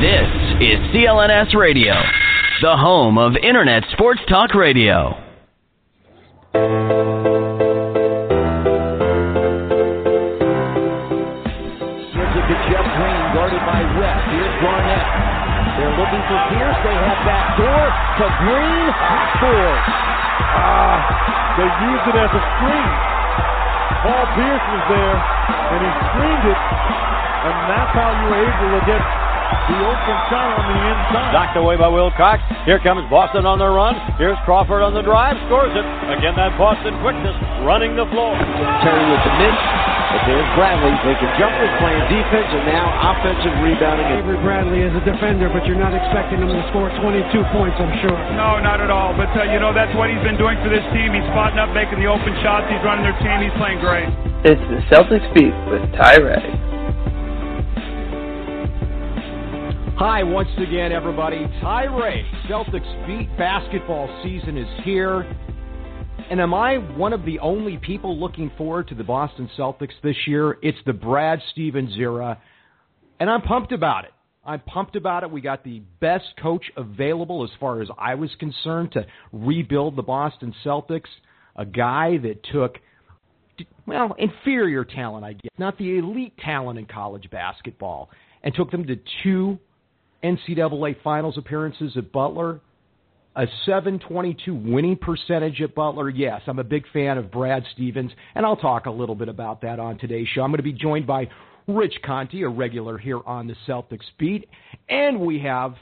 This is CLNS Radio, the home of Internet Sports Talk Radio. Gives it to Jeff Green, guarded by West. Here's Garnett. They're looking for Pierce. They have back door to Green. Scores. Ah, they used it as a screen. Paul Pierce was there, and he screened it, and that's how you were able to get the open shot on the inside. Knocked away by Wilcox. Here comes Boston on the run. Here's Crawford on the drive. Scores it. Again, that Boston quickness running the floor. Terry with the miss. But there's Bradley. They can jump with playing defense and now offensive rebounding. Avery Bradley is a defender, but you're not expecting him to score 22 points, I'm sure. No, not at all. But, uh, you know, that's what he's been doing for this team. He's spotting up, making the open shots. He's running their team. He's playing great. It's the Celtics Beat with Ty Ray. Hi, once again, everybody. Ty Ray, Celtics Beat basketball season is here. And am I one of the only people looking forward to the Boston Celtics this year? It's the Brad Stevens era, and I'm pumped about it. I'm pumped about it. We got the best coach available as far as I was concerned to rebuild the Boston Celtics. A guy that took, well, inferior talent, I guess, not the elite talent in college basketball, and took them to two NCAA finals appearances at Butler, a 722 winning percentage at Butler. Yes, I'm a big fan of Brad Stevens, and I'll talk a little bit about that on today's show. I'm going to be joined by Rich Conte, a regular here on the Celtics beat, and we have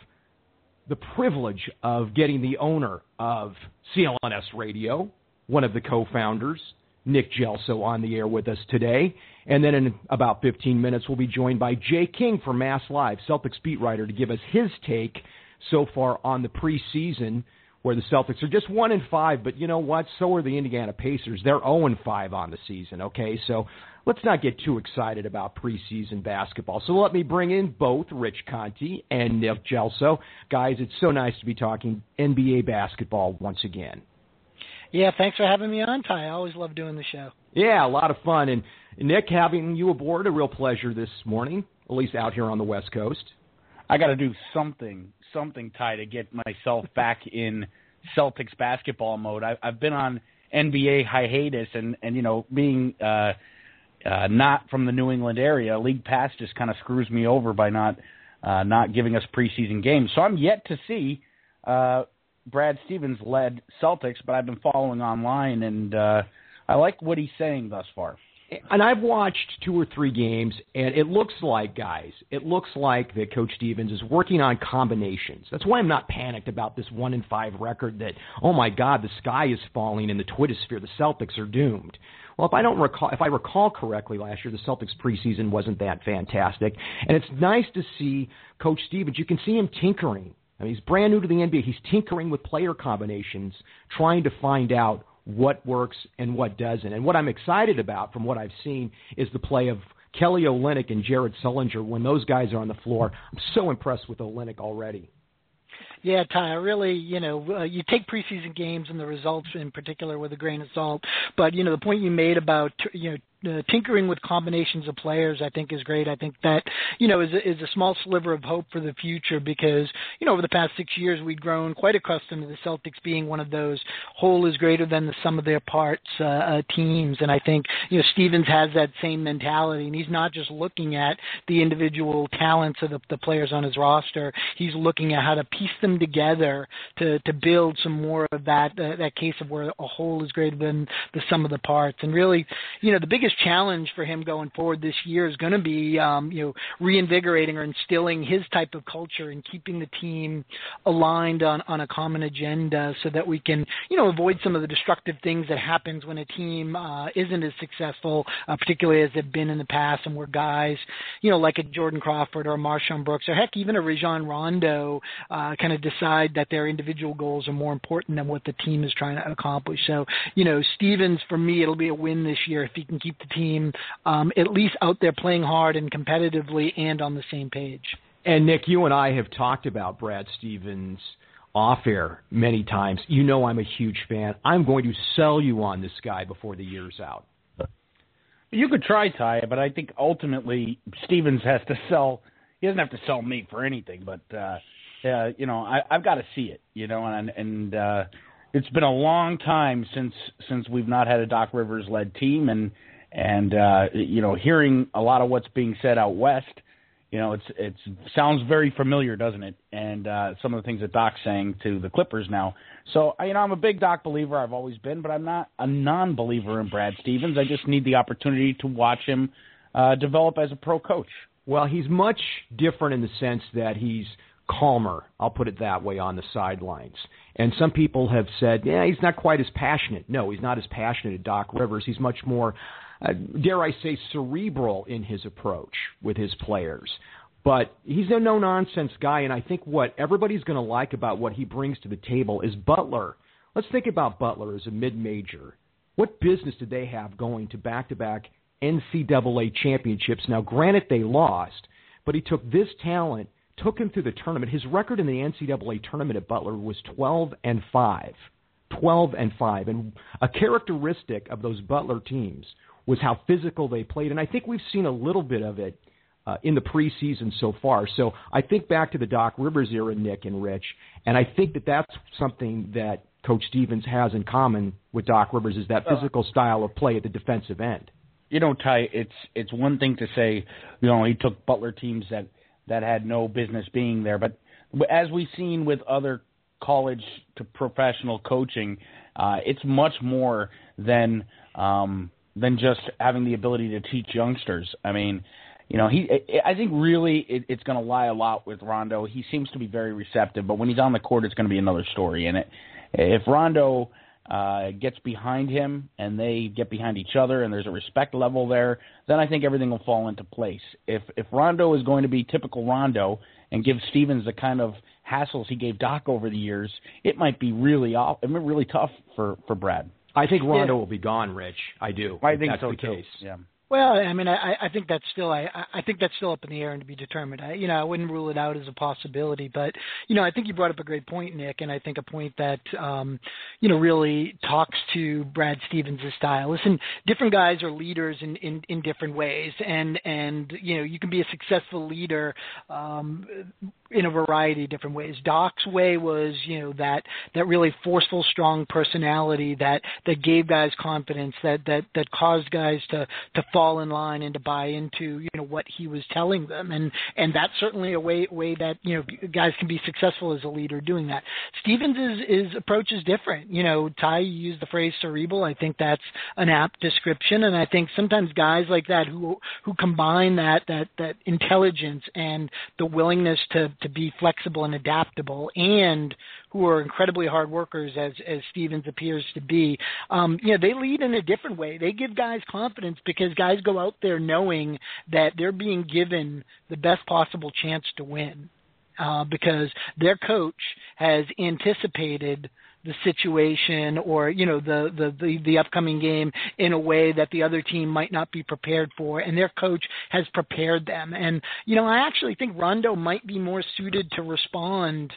the privilege of getting the owner of CLNS Radio, one of the co-founders, Nick Gelso, on the air with us today. And then in about 15 minutes, we'll be joined by Jay King from Mass Live, Celtics beat writer, to give us his take so far on the preseason, where the Celtics are just one and five. But you know what? So are the Indiana Pacers. They're 0 and five on the season. Okay, so let's not get too excited about preseason basketball. So let me bring in both Rich Conte and Nick Gelso. Guys, it's so nice to be talking NBA basketball once again. Yeah, thanks for having me on, Ty. I always love doing the show. Yeah, a lot of fun. And Nick, having you aboard, a real pleasure this morning, at least out here on the West Coast. I got to do something, something, Ty, to get myself back in Celtics basketball mode. I, I've been on NBA hiatus, and and you know, being uh, uh, not from the New England area, League Pass just kind of screws me over by not uh, not giving us preseason games. So I'm yet to see uh, Brad Stevens led Celtics, but I've been following online, and uh, I like what he's saying thus far. And I've watched two or three games, and it looks like, guys, it looks like that Coach Stevens is working on combinations. That's why I'm not panicked about this one in five record. That oh my God, the sky is falling in the Twitter sphere. The Celtics are doomed. Well, if I don't recall, if I recall correctly, last year the Celtics preseason wasn't that fantastic, and it's nice to see Coach Stevens. You can see him tinkering. I mean, he's brand new to the NBA. He's tinkering with player combinations, trying to find out what works and what doesn't. And what I'm excited about from what I've seen is the play of Kelly Olynyk and Jared Sullinger when those guys are on the floor. I'm so impressed with Olynyk already. Yeah, Ty, really, you know, uh, you take preseason games and the results in particular with a grain of salt. But, you know, the point you made about, you know, uh, tinkering with combinations of players, I think, is great. I think that you know is a, is a small sliver of hope for the future because you know over the past six years we've grown quite accustomed to the Celtics being one of those whole is greater than the sum of their parts uh, uh, teams, and I think you know Stevens has that same mentality, and he's not just looking at the individual talents of the, the players on his roster. He's looking at how to piece them together to to build some more of that uh, that case of where a whole is greater than the sum of the parts. And really, you know, the biggest challenge for him going forward this year is going to be um, you know reinvigorating or instilling his type of culture and keeping the team aligned on on a common agenda so that we can you know avoid some of the destructive things that happens when a team uh, isn't as successful, uh, particularly as they've been in the past, and where guys you know like a Jordan Crawford or a MarShon Brooks or heck even a Rajon Rondo uh, kind of decide that their individual goals are more important than what the team is trying to accomplish. So, you know, Stevens, for me, it'll be a win this year if he can keep the team um, at least out there playing hard and competitively and on the same page. And Nick, you and I have talked about Brad Stevens off air many times. You know I'm a huge fan. I'm going to sell you on this guy before the year's out. You could try Ty, but I think ultimately Stevens has to sell. He doesn't have to sell me for anything, but uh, uh, you know I, I've got to see it. You know, and and uh, it's been a long time since since we've not had a Doc Rivers led team, and and uh, you know hearing a lot of what's being said out west, you know it's it's sounds very familiar, doesn't it? And uh, some of the things that Doc's saying to the Clippers now. So you know I'm a big Doc believer. I've always been, but I'm not a non-believer in Brad Stevens. I just need the opportunity to watch him uh, develop as a pro coach. Well, he's much different in the sense that he's calmer. I'll put it that way on the sidelines. And some people have said, yeah, he's not quite as passionate. No, he's not as passionate as Doc Rivers. He's much more, uh, dare I say, cerebral in his approach with his players. But he's a no nonsense guy, and I think what everybody's going to like about what he brings to the table is Butler. Let's think about Butler as a mid major. What business did they have going to back to back NCAA championships? Now, granted, they lost, but he took this talent took him through the tournament. His record in the NCAA tournament at Butler was 12 and 5. 12 and 5. And a characteristic of those Butler teams was how physical they played. And I think we've seen a little bit of it uh, in the preseason so far. So I think back to the Doc Rivers era, Nick and Rich, and I think that that's something that Coach Stevens has in common with Doc Rivers is that physical style of play at the defensive end. You know, Ty, it's it's one thing to say, you know, he took Butler teams that – that had no business being there. But as we've seen with other college to professional coaching, uh, it's much more than um, than just having the ability to teach youngsters. I mean, you know, he. I think really it, it's going to lie a lot with Rondo. He seems to be very receptive, but when he's on the court, it's going to be another story. And it, if Rondo uh, gets behind him and they get behind each other and there's a respect level there, then I think everything will fall into place. If if Rondo is going to be typical Rondo and give Stevens the kind of hassles he gave Doc over the years, it might be really off, it might be really tough for for Brad. I think Rondo yeah. will be gone, Rich. I do. I think that's so the too. case. Yeah. Well, I mean, I, I think that's still I, I think that's still up in the air and to be determined. I, you know, I wouldn't rule it out as a possibility, but you know, I think you brought up a great point, Nick, and I think a point that um, you know really talks to Brad Stevens' style. Listen, different guys are leaders in, in in different ways, and and you know, you can be a successful leader um, in a variety of different ways. Doc's way was, you know, that that really forceful, strong personality that that gave guys confidence, that that that caused guys to to fall in line and to buy into, you know, what he was telling them, and and that's certainly a way way that you know guys can be successful as a leader doing that. Stevens' is, is approach is different. You know, Ty used the phrase cerebral. I think that's an apt description, and I think sometimes guys like that who who combine that that that intelligence and the willingness to to be flexible and adaptable and who are incredibly hard workers as as Stevens appears to be. Um, you know, they lead in a different way. They give guys confidence because guys go out there knowing that they're being given the best possible chance to win. Uh, because their coach has anticipated the situation or you know the, the the the upcoming game in a way that the other team might not be prepared for and their coach has prepared them. And you know I actually think Rondo might be more suited to respond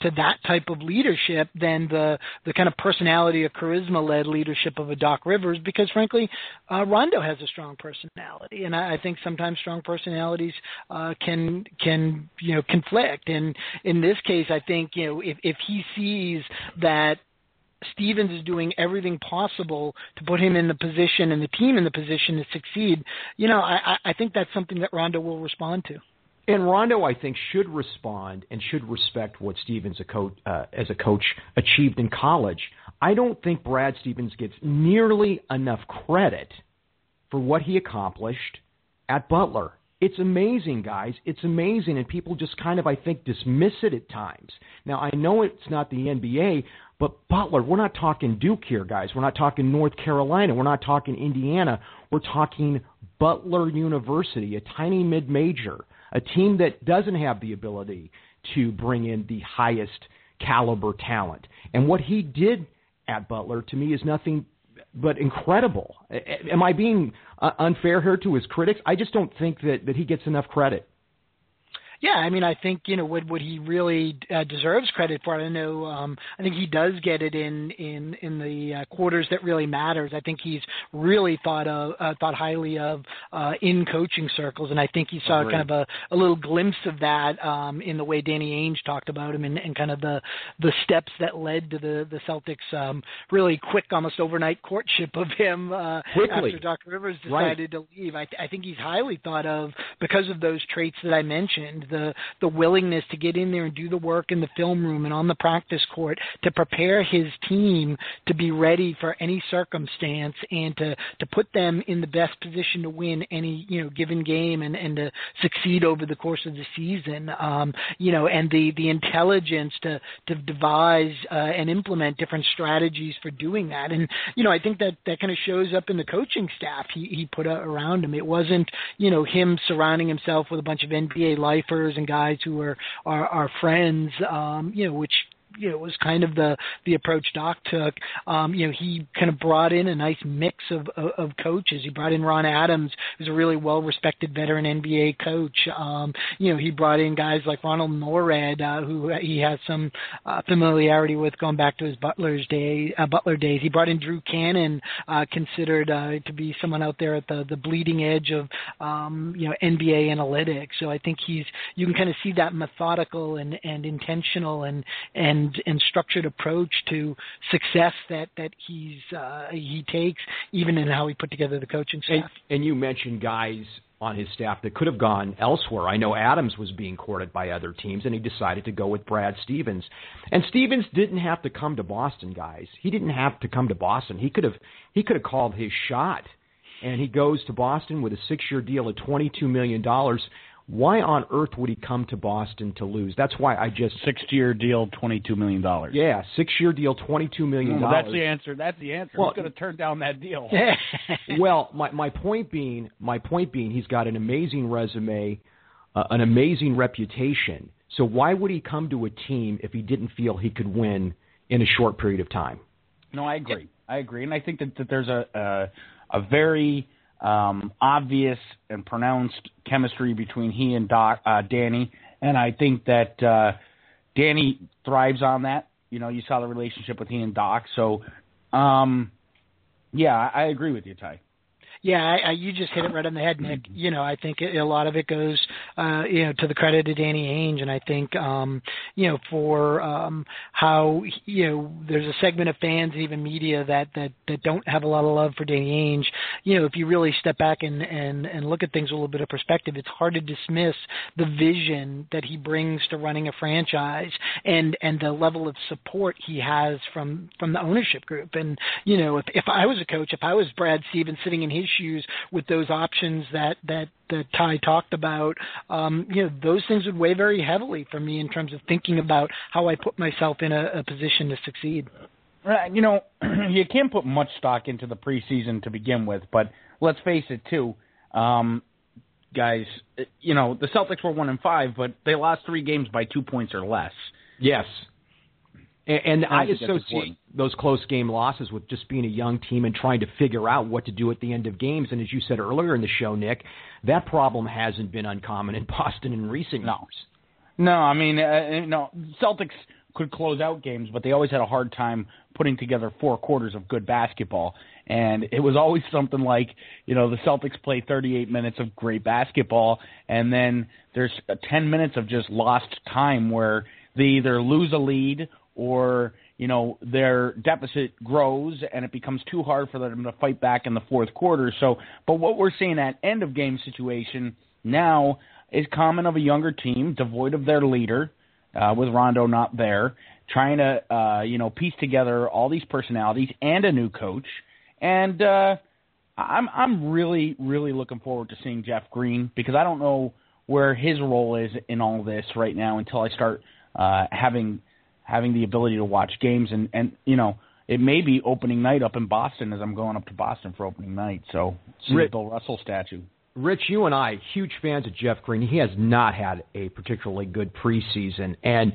to that type of leadership than the the kind of personality or charisma led leadership of a Doc Rivers because frankly uh, Rondo has a strong personality and I, I think sometimes strong personalities uh, can can you know conflict and in this case I think you know if if he sees that Stevens is doing everything possible to put him in the position and the team in the position to succeed, you know, I, I think that's something that Rondo will respond to. And Rondo, I think, should respond and should respect what Stevens, a coach, uh, as a coach, achieved in college. I don't think Brad Stevens gets nearly enough credit for what he accomplished at Butler. It's amazing, guys. It's amazing, and people just kind of, I think, dismiss it at times. Now, I know it's not the NBA, but Butler, we're not talking Duke here, guys. We're not talking North Carolina. We're not talking Indiana. We're talking Butler University, a tiny mid major a team that doesn't have the ability to bring in the highest caliber talent. And what he did at Butler to me is nothing but incredible. Am I being uh, unfair here to his critics? I just don't think that, that he gets enough credit. Yeah, I mean, I think you know what what he really uh, deserves credit for. I know, um, I think he does get it in in in the uh, quarters that really matters. I think he's really thought of uh, thought highly of uh, in coaching circles, and I think he saw kind of a, a little glimpse of that um, in the way Danny Ainge talked about him, and, and kind of the the steps that led to the the Celtics um, really quick, almost overnight courtship of him uh, after Doc Rivers decided right. to leave. I, th- I think he's highly thought of because of those traits that I mentioned the the willingness to get in there and do the work in the film room and on the practice court to prepare his team to be ready for any circumstance and to to put them in the best position to win any you know given game and and to succeed over the course of the season. Um you know and the the intelligence to to devise uh, and implement different strategies for doing that. And you know I think that that kind of shows up in the coaching staff he he put around him. It wasn't you know him surrounding himself with a bunch of NBA and guys who are are, are friends, um, you know, which you know was kind of the the approach Doc took. Um, you know, he kind of brought in a nice mix of, of of coaches. He brought in Ron Adams, who's a really well respected veteran NBA coach. Um, you know, he brought in guys like Ronald Nored, uh, who he has some uh, familiarity with going back to his Butler's day uh, Butler days. He brought in Drew Cannon, uh, considered uh, to be someone out there at the the bleeding edge of um, you know NBA analytics. So I think he's you can kind of see that methodical and and intentional and and and and structured approach to success that that he's uh, he takes, even in how he put together the coaching staff. And, and you mentioned guys on his staff that could have gone elsewhere. I know Adams was being courted by other teams, and he decided to go with Brad Stevens. And Stevens didn't have to come to Boston, guys. He didn't have to come to Boston. He could have he could have called his shot, and he goes to Boston with a six-year deal at twenty-two million dollars why on earth would he come to Boston to lose? That's why I just six year deal, twenty two million dollars. Yeah, six year deal, twenty two million dollars. Well, that's the answer. That's the answer. Well, Who's going to turn down that deal? well, my my point being, my point being, he's got an amazing resume, uh, an amazing reputation. So why would he come to a team if he didn't feel he could win in a short period of time? No, I agree. I agree, and I think that, that there's a, a a very um, obvious and pronounced chemistry between he and Doc, uh, Danny, and I think that uh, Danny thrives on that. You know, you saw the relationship with he and Doc, so um, yeah, I, I agree with you, Ty. Yeah, I, I, you just hit it right on the head, Nick. You know, I think a lot of it goes, uh, you know, to the credit of Danny Ainge, and I think, um, you know, for um, how you know, there's a segment of fans, and even media, that that that don't have a lot of love for Danny Ainge. You know, if you really step back and and and look at things with a little bit of perspective, it's hard to dismiss the vision that he brings to running a franchise and and the level of support he has from from the ownership group. And you know, if if I was a coach, if I was Brad Stevens sitting in his issues with those options that that that Ty talked about, um, you know, those things would weigh very heavily for me in terms of thinking about how I put myself in a, a position to succeed. Right, You know, you can't put much stock into the preseason to begin with, but let's face it too. Um, guys, you know, the Celtics were one and five, but they lost three games by two points or less. Yes. And, and I, I associate those close game losses with just being a young team and trying to figure out what to do at the end of games. And as you said earlier in the show, Nick, that problem hasn't been uncommon in Boston in recent no. years. No, I mean, uh, no, Celtics could close out games, but they always had a hard time putting together four quarters of good basketball. And it was always something like, you know, the Celtics play 38 minutes of great basketball, and then there's 10 minutes of just lost time where they either lose a lead or you know their deficit grows and it becomes too hard for them to fight back in the fourth quarter. So, but what we're seeing at end of game situation now is common of a younger team devoid of their leader, uh, with Rondo not there, trying to uh, you know piece together all these personalities and a new coach. And uh, I'm I'm really really looking forward to seeing Jeff Green because I don't know where his role is in all this right now until I start uh, having having the ability to watch games and and you know it may be opening night up in Boston as I'm going up to Boston for opening night. So see Rich, the Bill Russell statue. Rich, you and I, huge fans of Jeff Green. He has not had a particularly good preseason, and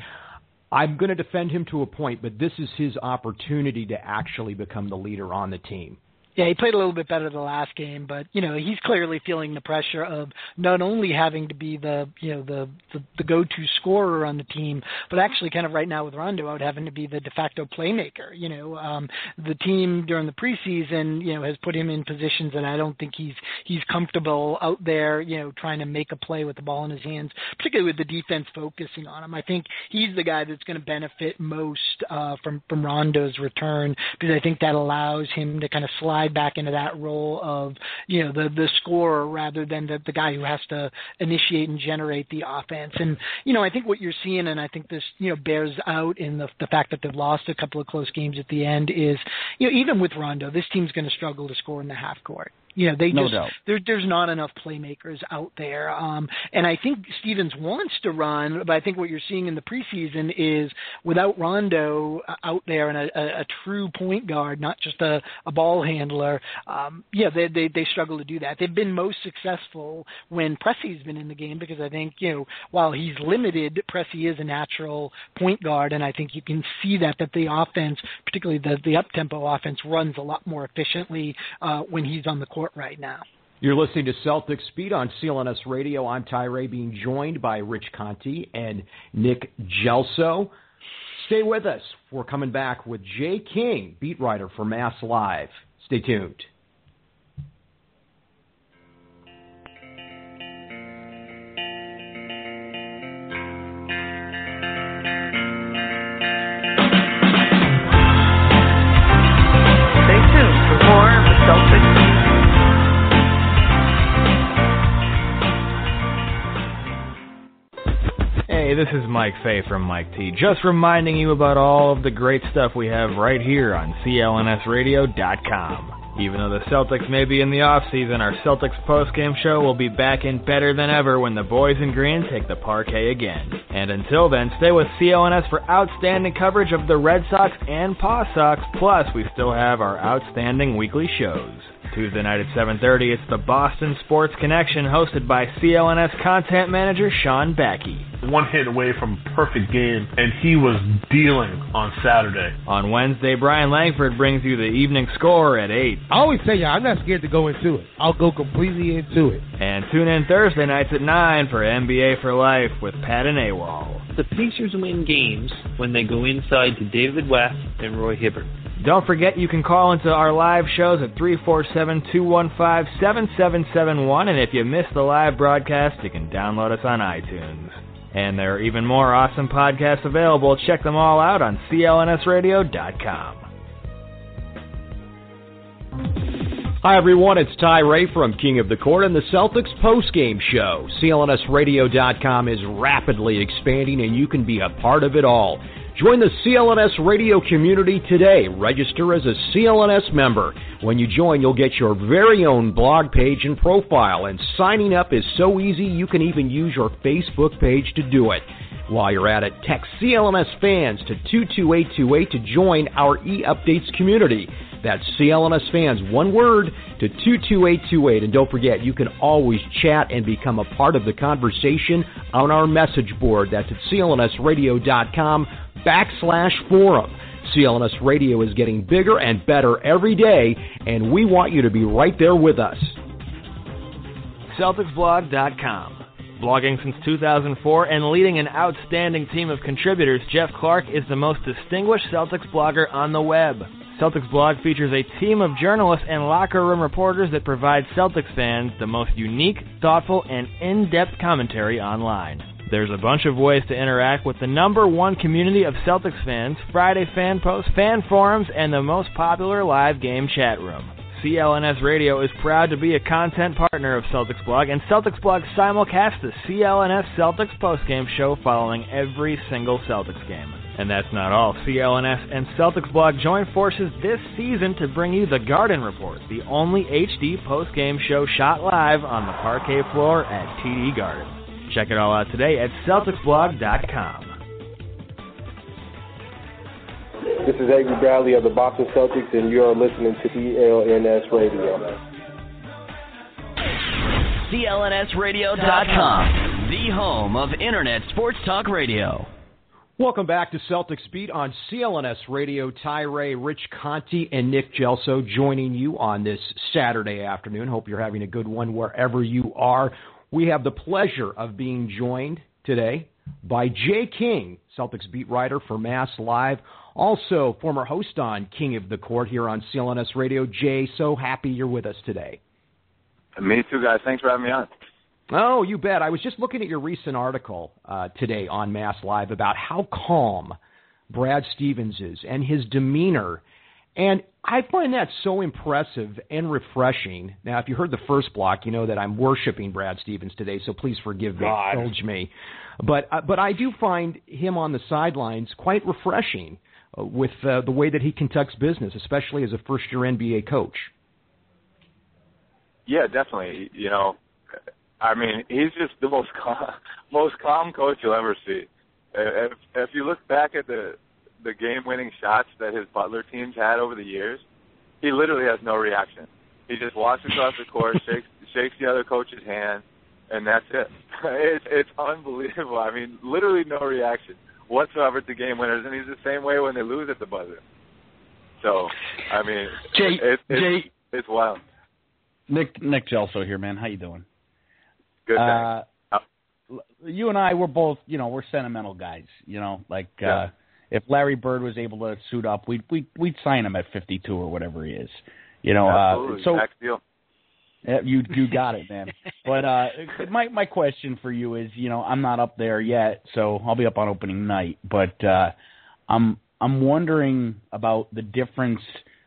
I'm going to defend him to a point. But this is his opportunity to actually become the leader on the team. Yeah, he played a little bit better the last game, but you know he's clearly feeling the pressure of not only having to be the you know the the, the go-to scorer on the team, but actually kind of right now with Rondo out having to be the de facto playmaker. You know, um, the team during the preseason you know has put him in positions that I don't think he's he's comfortable out there. You know, trying to make a play with the ball in his hands, particularly with the defense focusing on him. I think he's the guy that's going to benefit most uh, from from Rondo's return because I think that allows him to kind of slide slide back into that role of you know the the scorer rather than the the guy who has to initiate and generate the offense. And you know I think what you're seeing, and I think this you know bears out in the the fact that they've lost a couple of close games at the end is you know even with Rondo, this team's going to struggle to score in the half court. You know, they no just doubt. there, there's not enough playmakers out there. Um, and I think Stevens wants to run, but I think what you're seeing in the preseason is without Rondo uh, out there and a, a, a true point guard, not just a, a ball handler. Um, yeah, they, they they struggle to do that. They've been most successful when Pressey's been in the game because I think you know while he's limited, Presti is a natural point guard, and I think you can see that that the offense, particularly the the up tempo offense, runs a lot more efficiently uh, when he's on the court right now. You're listening to Celtics Beat on CLNS Radio. I'm Ty Ray, being joined by Rich Conte and Nick Gelso. Stay with us. We're coming back with Jay King, beat writer for Mass Live. Stay tuned. Mike Fay from Mike T. Just reminding you about all of the great stuff we have right here on CLNSradio.com. Even though the Celtics may be in the off season, our Celtics postgame show will be back in better than ever when the boys in green take the parquet again. And until then, stay with CLNS for outstanding coverage of the Red Sox and Paw Sox. Plus, we still have our outstanding weekly shows. Tuesday night at 7:30, it's the Boston Sports Connection, hosted by CLNS content manager Sean Backey. One hit away from perfect game, and he was dealing on Saturday. On Wednesday, Brian Langford brings you the evening score at 8. I always tell you, I'm not scared to go into it. I'll go completely into it. And tune in Thursday nights at 9 for NBA for Life with Pat and AWOL. The Pacers win games when they go inside to David West and Roy Hibbert. Don't forget you can call into our live shows at 347-215-7771 and if you missed the live broadcast, you can download us on iTunes. And there are even more awesome podcasts available. Check them all out on clnsradio.com. Hi, everyone. It's Ty Ray from King of the Court and the Celtics postgame show. CLNSradio.com is rapidly expanding, and you can be a part of it all. Join the CLNS radio community today. Register as a CLNS member. When you join, you'll get your very own blog page and profile, and signing up is so easy you can even use your Facebook page to do it. While you're at it, text CLNS fans to 22828 to join our e-updates community. That's CLNS fans, one word, to 22828. And don't forget, you can always chat and become a part of the conversation on our message board. That's at clnsradio.com backslash forum. CLNS Radio is getting bigger and better every day, and we want you to be right there with us. CelticsBlog.com. Blogging since 2004 and leading an outstanding team of contributors, Jeff Clark is the most distinguished Celtics blogger on the web. Celtics blog features a team of journalists and locker room reporters that provide Celtics fans the most unique, thoughtful, and in-depth commentary online. There's a bunch of ways to interact with the number one community of Celtics fans, Friday fan posts, fan forums, and the most popular live game chat room. CLNS Radio is proud to be a content partner of Celtics Blog, and Celtics Blog simulcasts the CLNS Celtics postgame show following every single Celtics game. And that's not all. CLNS and Celtics Blog join forces this season to bring you the Garden Report, the only HD postgame show shot live on the parquet floor at TD Garden. Check it all out today at CelticsBlog.com. This is Avery Bradley of the Boston Celtics, and you are listening to CLNS Radio. CLNSRadio.com, the home of Internet Sports Talk Radio. Welcome back to Celtics Beat on CLNS Radio. Ty Ray, Rich Conte, and Nick Gelso joining you on this Saturday afternoon. Hope you're having a good one wherever you are. We have the pleasure of being joined today by Jay King, Celtics beat writer for Mass Live. Also, former host on King of the Court here on CLNS Radio. Jay, so happy you're with us today. Me too, guys. Thanks for having me on. Oh, you bet. I was just looking at your recent article uh, today on Mass Live about how calm Brad Stevens is and his demeanor. And I find that so impressive and refreshing. Now, if you heard the first block, you know that I'm worshiping Brad Stevens today, so please forgive me, God. indulge me. But uh, but I do find him on the sidelines quite refreshing uh, with uh, the way that he conducts business, especially as a first year NBA coach. Yeah, definitely. You know, I mean, he's just the most calm, most calm coach you'll ever see. If if you look back at the the game winning shots that his Butler teams had over the years, he literally has no reaction. He just walks across the court, shakes shakes the other coach's hand, and that's it. It's it's unbelievable. I mean, literally no reaction whatsoever to game winners, and he's the same way when they lose at the buzzer. So, I mean, Jay, it, it's, Jay, it's wild. Nick Nick Gelso here, man. How you doing? Good. Uh, you and I, we're both, you know, we're sentimental guys. You know, like Yeah. uh, if Larry Bird was able to suit up, we'd we'd we'd sign him at 52 or whatever he is. You know, Absolutely. uh, so Max deal. Yeah, you you got it, man. but uh my my question for you is, you know, I'm not up there yet, so I'll be up on opening night, but uh I'm I'm wondering about the difference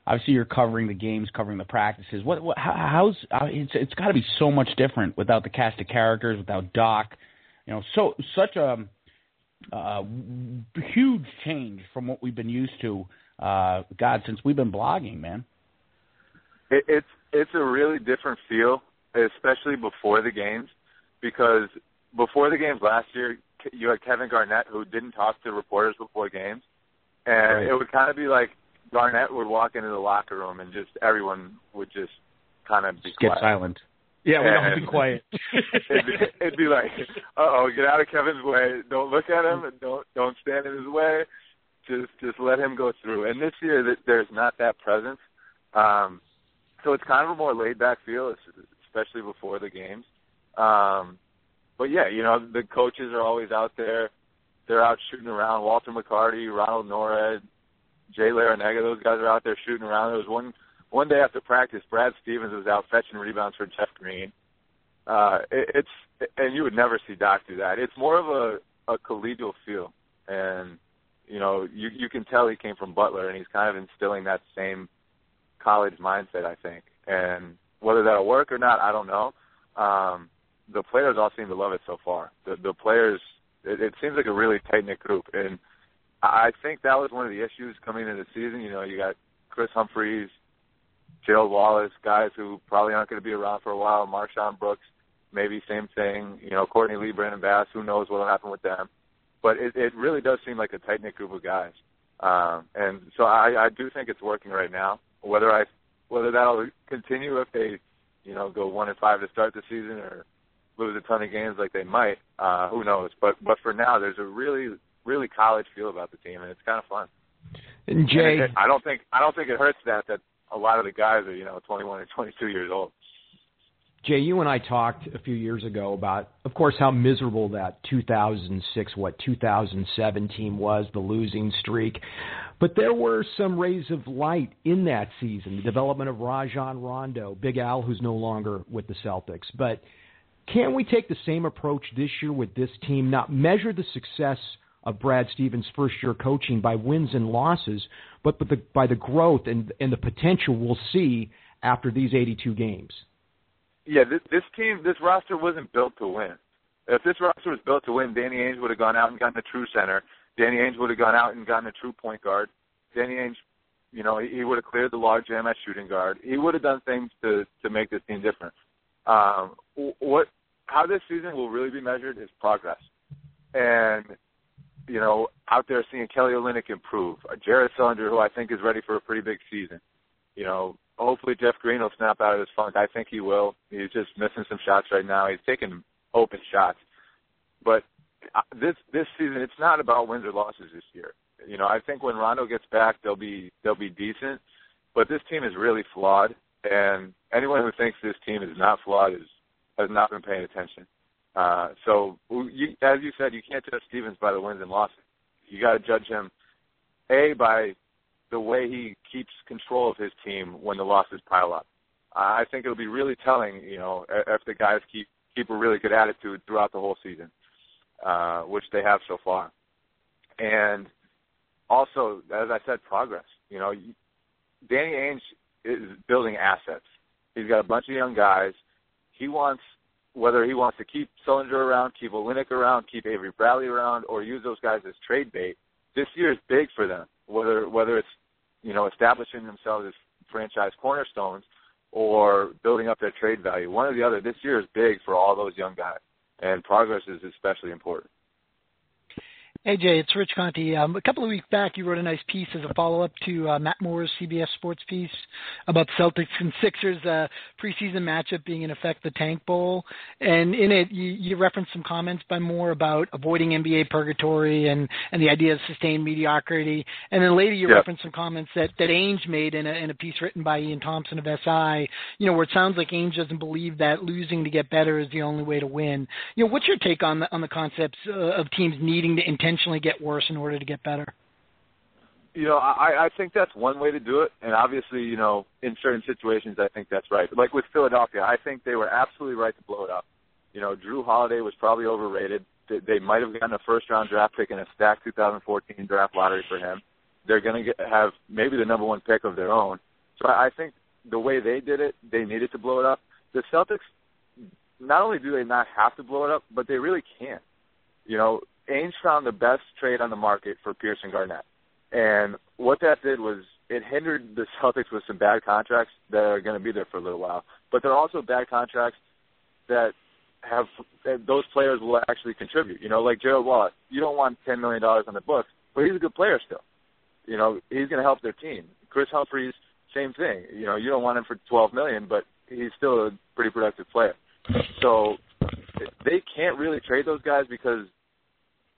obviously you're covering the games, covering the practices. What what how, how's uh, it's it's got to be so much different without the cast of characters, without Doc. You know, so such a uh huge change from what we've been used to uh god since we've been blogging, man. It, it's it's a really different feel, especially before the games, because before the games last year, you had Kevin Garnett who didn't talk to reporters before games, and Right. it would kind of be like Garnett would walk into the locker room and just everyone would just kind of be Just get silent. Yeah, we And be quiet. it'd, be, it'd be like, uh oh, get out of Kevin's way. Don't look at him and don't don't stand in his way. Just just let him go through. And this year, that there's not that presence. Um, so it's kind of a more laid back feel, especially before the games. Um, but yeah, you know the coaches are always out there. They're out shooting around. Walter McCarty, Ronald Nored, Jay Larranaga, those guys are out there shooting around. There was one one day after practice, Brad Stevens was out fetching rebounds for Jeff Green. Uh, it, it's and you would never see Doc do that. It's more of a a collegial feel, and you know you you can tell he came from Butler, and he's kind of instilling that same college mindset, I think. And whether that'll work or not, I don't know. Um, the players all seem to love it so far. The the players, it, it seems like a really tight knit group, and I I think that was one of the issues coming into the season. You know, you got Kris Humphries, Gerald Wallace, guys who probably aren't going to be around for a while. MarShon Brooks, maybe same thing. You know, Courtney Lee, Brandon Bass. Who knows what will happen with them? But it, it really does seem like a tight knit group of guys. Um, and so I, I do think it's working right now. Whether I whether that'll continue if they, you know, go one and five to start the season or lose a ton of games like they might, uh, who knows? But but for now, there's a really really college feel about the team, and it's kind of fun. And Jay, And it, I don't think I don't think it hurts that that a lot of the guys are you know 21 or 22 years old. Jay, you and I talked a few years ago about, of course, how miserable that 2006, what 2007 team was, the losing streak. But there were some rays of light in that season. The development of Rajon Rondo, Big Al, who's no longer with the Celtics. But can we take the same approach this year with this team? Not measure the success of Brad Stevens' first year coaching by wins and losses, but by the, by the growth and, and the potential we'll see after these 82 games yeah, this, this team, this roster wasn't built to win. If this roster was built to win, Danny Ainge would have gone out and gotten a true center. Danny Ainge would have gone out and gotten a true point guard. Danny Ainge, you know, he, he would have cleared the jam at shooting guard. He would have done things to to make this team different. Um, what how this season will really be measured is progress, and you know, out there seeing Kelly Olynyk improve, Jared Sullinger, who I think is ready for a pretty big season. You know, hopefully Jeff Green will snap out of his funk. I think he will. He's just missing some shots right now. He's taking open shots, but uh, this this season it's not about wins or losses this year. You know, I think when Rondo gets back, they'll be they'll be decent, but this team is really flawed, and anyone who thinks this team is not flawed is has not been paying attention. Uh, so, you, as you said, you can't judge Stevens by the wins and losses. You got to judge him a by the way he keeps control of his team when the losses pile up. I think it'll be really telling, you know, if the guys keep keep a really good attitude throughout the whole season, uh, which they have so far. And also, as I said, progress. You know, Danny Ainge is building assets. He's got a bunch of young guys. He wants whether he wants to keep Sullinger around, keep Olynyk around, keep Avery Bradley around, or use those guys as trade bait. This year is big for them. Whether whether it's you know, establishing themselves as franchise cornerstones or building up their trade value. One or the other. This year is big for all those young guys, and progress is especially important. Hey Jay, it's Rich Conte. Um, a couple of weeks back, you wrote a nice piece as a follow-up to uh, Matt Moore's CBS Sports piece about Celtics and Sixers uh, preseason matchup being in effect the Tank Bowl, and in it you, you referenced some comments by Moore about avoiding NBA purgatory and and the idea of sustained mediocrity, and then later you yep. referenced some comments that that Ainge made in a in a piece written by Ian Thomsen of SI, you know, where it sounds like Ainge doesn't believe that losing to get better is the only way to win. You know, what's your take on the on the concepts uh, of teams needing to intentionally intentionally get worse in order to get better? You know, I, I think that's one way to do it, and obviously, you know, in certain situations, I think that's right. Like with Philadelphia, I think they were absolutely right to blow it up. You know, Jrue Holiday was probably overrated. They, they might have gotten a first-round draft pick in a stacked 2014 draft lottery for him. They're going to have maybe the number one pick of their own. So I, I think the way they did it, they needed to blow it up. The Celtics, not only do they not have to blow it up, but they really can't. You know, Ainge found the best trade on the market for and Garnett. And what that did was it hindered the Celtics with some bad contracts that are going to be there for a little while. But they're also bad contracts that have that those players will actually contribute. You know, like Gerald Wallace. You don't want ten million dollars on the books, but he's a good player still. You know, he's going to help their team. Kris Humphries, same thing. You know, you don't want him for twelve million, but he's still a pretty productive player. So they can't really trade those guys because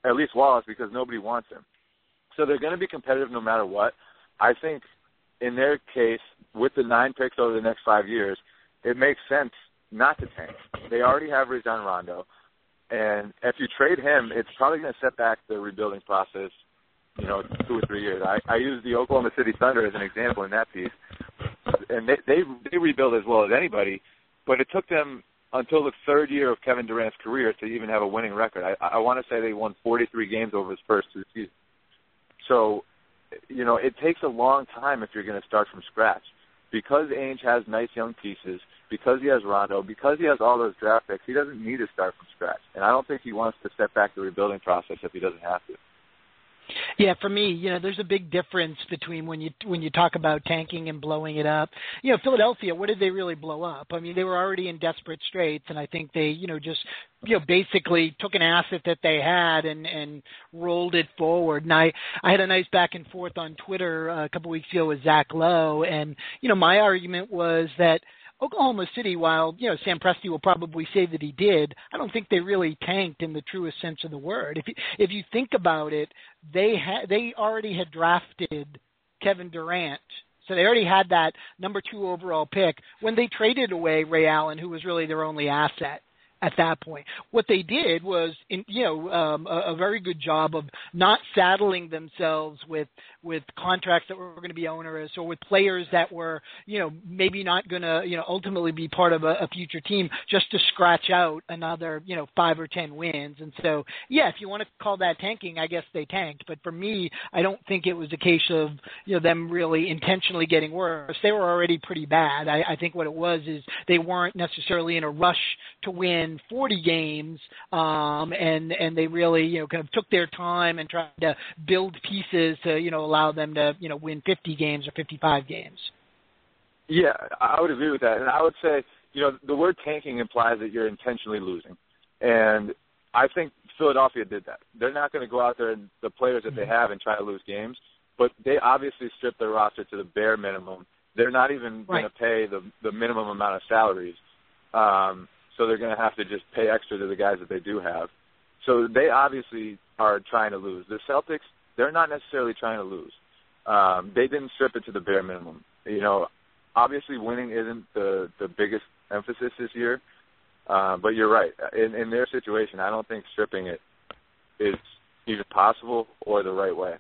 at least Wallace, because nobody wants him. So they're going to be competitive no matter what. I think in their case, with the nine picks over the next five years, it makes sense not to tank. They already have Rajon Rondo, and if you trade him, it's probably going to set back the rebuilding process. You know, two or three years. I, I use the Oklahoma City Thunder as an example in that piece, and they they they rebuild as well as anybody, but it took them until the third year of Kevin Durant's career to even have a winning record. I, I want to say they won 43 games over his first two seasons. So, you know, it takes a long time if you're going to start from scratch. Because Ainge has nice young pieces, because he has Rondo, because he has all those draft picks, he doesn't need to start from scratch. And I don't think he wants to step back the rebuilding process if he doesn't have to. Yeah, for me, you know, there's a big difference between when you when you talk about tanking and blowing it up. You know, Philadelphia, what did they really blow up? I mean, they were already in desperate straits, and I think they, you know, just you know basically took an asset that they had and and rolled it forward. And I I had a nice back and forth on Twitter uh, a couple weeks ago with Zach Lowe, and you know, my argument was that Oklahoma City, while you know Sam Presti will probably say that he did, I don't think they really tanked in the truest sense of the word. If you, if you think about it, they had they already had drafted Kevin Durant So they already had that number two overall pick when they traded away Ray Allen, who was really their only asset at that point. What they did was, in, you know, um, a, a very good job of not saddling themselves with with contracts that were going to be onerous or with players that were, you know, maybe not going to, you know, ultimately be part of a, a future team just to scratch out another, you know, five or ten wins. And so, yeah, if you want to call that tanking, I guess they tanked. But for me, I don't think it was a case of, you know, them really intentionally getting worse. They were already pretty bad. I, I think what it was is they weren't necessarily in a rush to win 40 games, um, and and they really you know kind of took their time and tried to build pieces to you know allow them to you know win 50 games or 55 games. Yeah, I would agree with that, and I would say you know the word tanking implies that you're intentionally losing, and I think Philadelphia did that. They're not going to go out there and the players that they have and try to lose games, but they obviously stripped their roster to the bare minimum. They're not even right. going to pay the the minimum amount of salaries. Um, so they're going to have to just pay extra to the guys that they do have. So they obviously are trying to lose. The Celtics, they're not necessarily trying to lose. Um, they didn't strip it to the bare minimum. You know, obviously winning isn't the the biggest emphasis this year, uh, but you're right. In, in their situation, I don't think stripping it is either possible or the right way.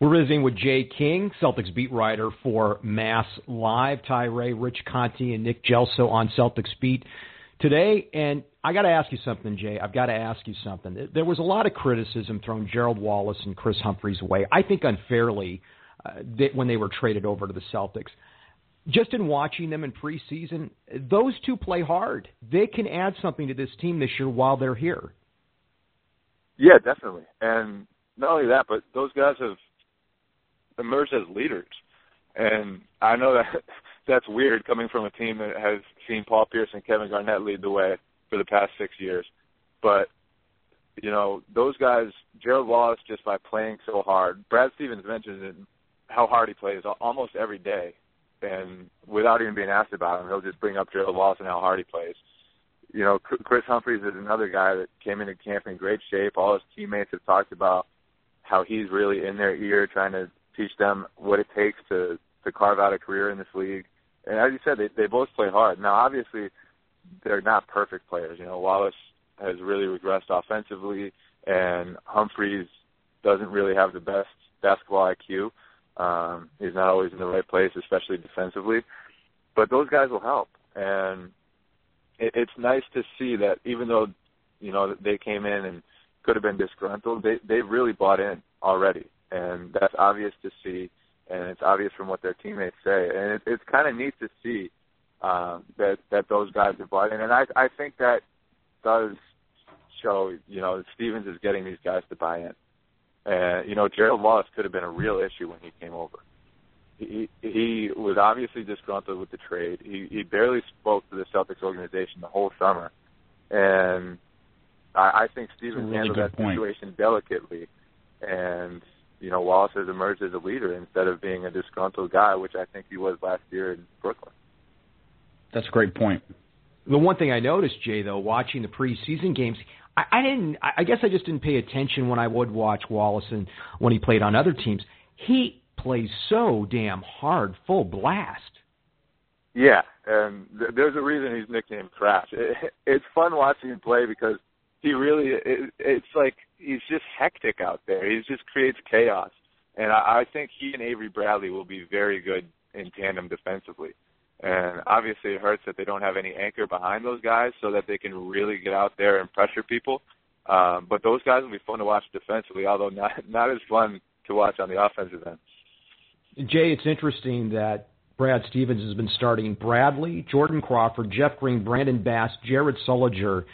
We're visiting with Jay King, Celtics beat writer for Mass Live. Ty Ray, Rich Conte, and Nick Gelso on Celtics beat today. And I got to ask you something, Jay. I've got to ask you something. There was a lot of criticism thrown Gerald Wallace and Kris Humphries way. I think unfairly uh, when they were traded over to the Celtics. Just in watching them in preseason, those two play hard. They can add something to this team this year while they're here. Yeah, definitely. And not only that, but those guys have emerged as leaders. And I know that that's weird coming from a team that has seen Paul Pierce and Kevin Garnett lead the way for the past six years. But you know, those guys, Gerald Wallace, just by playing so hard. Brad Stevens mentioned how hard he plays almost every day, and without even being asked about him, he'll just bring up Gerald Wallace and how hard he plays. You know, Kris Humphries is another guy that came into camp in great shape. All his teammates have talked about how he's really in their ear, trying to teach them what it takes to to carve out a career in this league. And as you said, they they both play hard. Now, obviously, they're not perfect players. You know, Wallace has really regressed offensively, and Humphries doesn't really have the best basketball IQ. Um, he's not always in the right place, especially defensively. But those guys will help, and it, it's nice to see that even though you know they came in and could have been disgruntled, they they've really bought in already and that's obvious to see, and it's obvious from what their teammates say, and it, it's kind of neat to see um, that that those guys are bought in, and I I think that does show you know Stevens is getting these guys to buy in, and you know Gerald Wallace could have been a real issue when he came over. He he was obviously disgruntled with the trade. He he barely spoke to the Celtics organization the whole summer, and I, I think Stevens really handled that point. situation delicately. And you know, Wallace has emerged as a leader instead of being a disgruntled guy, which I think he was last year in Brooklyn. That's a great point. The one thing I noticed, Jay, though, watching the preseason games, I, I didn't. I guess I just didn't pay attention when I would watch Wallace and when he played on other teams. He plays so damn hard, full blast. Yeah, and th- there's a reason he's nicknamed Crash. It, it's fun watching him play because he really. It, it's like he's just hectic out there. He just creates chaos, and I, I think he and Avery Bradley will be very good in tandem defensively. And obviously, it hurts that they don't have any anchor behind those guys, so that they can really get out there and pressure people. Um, but those guys will be fun to watch defensively, although not not as fun to watch on the offensive end. Jay, it's interesting that Brad Stevens has been starting Bradley, Jordan Crawford, Jeff Green, Brandon Bass, Jared Sullinger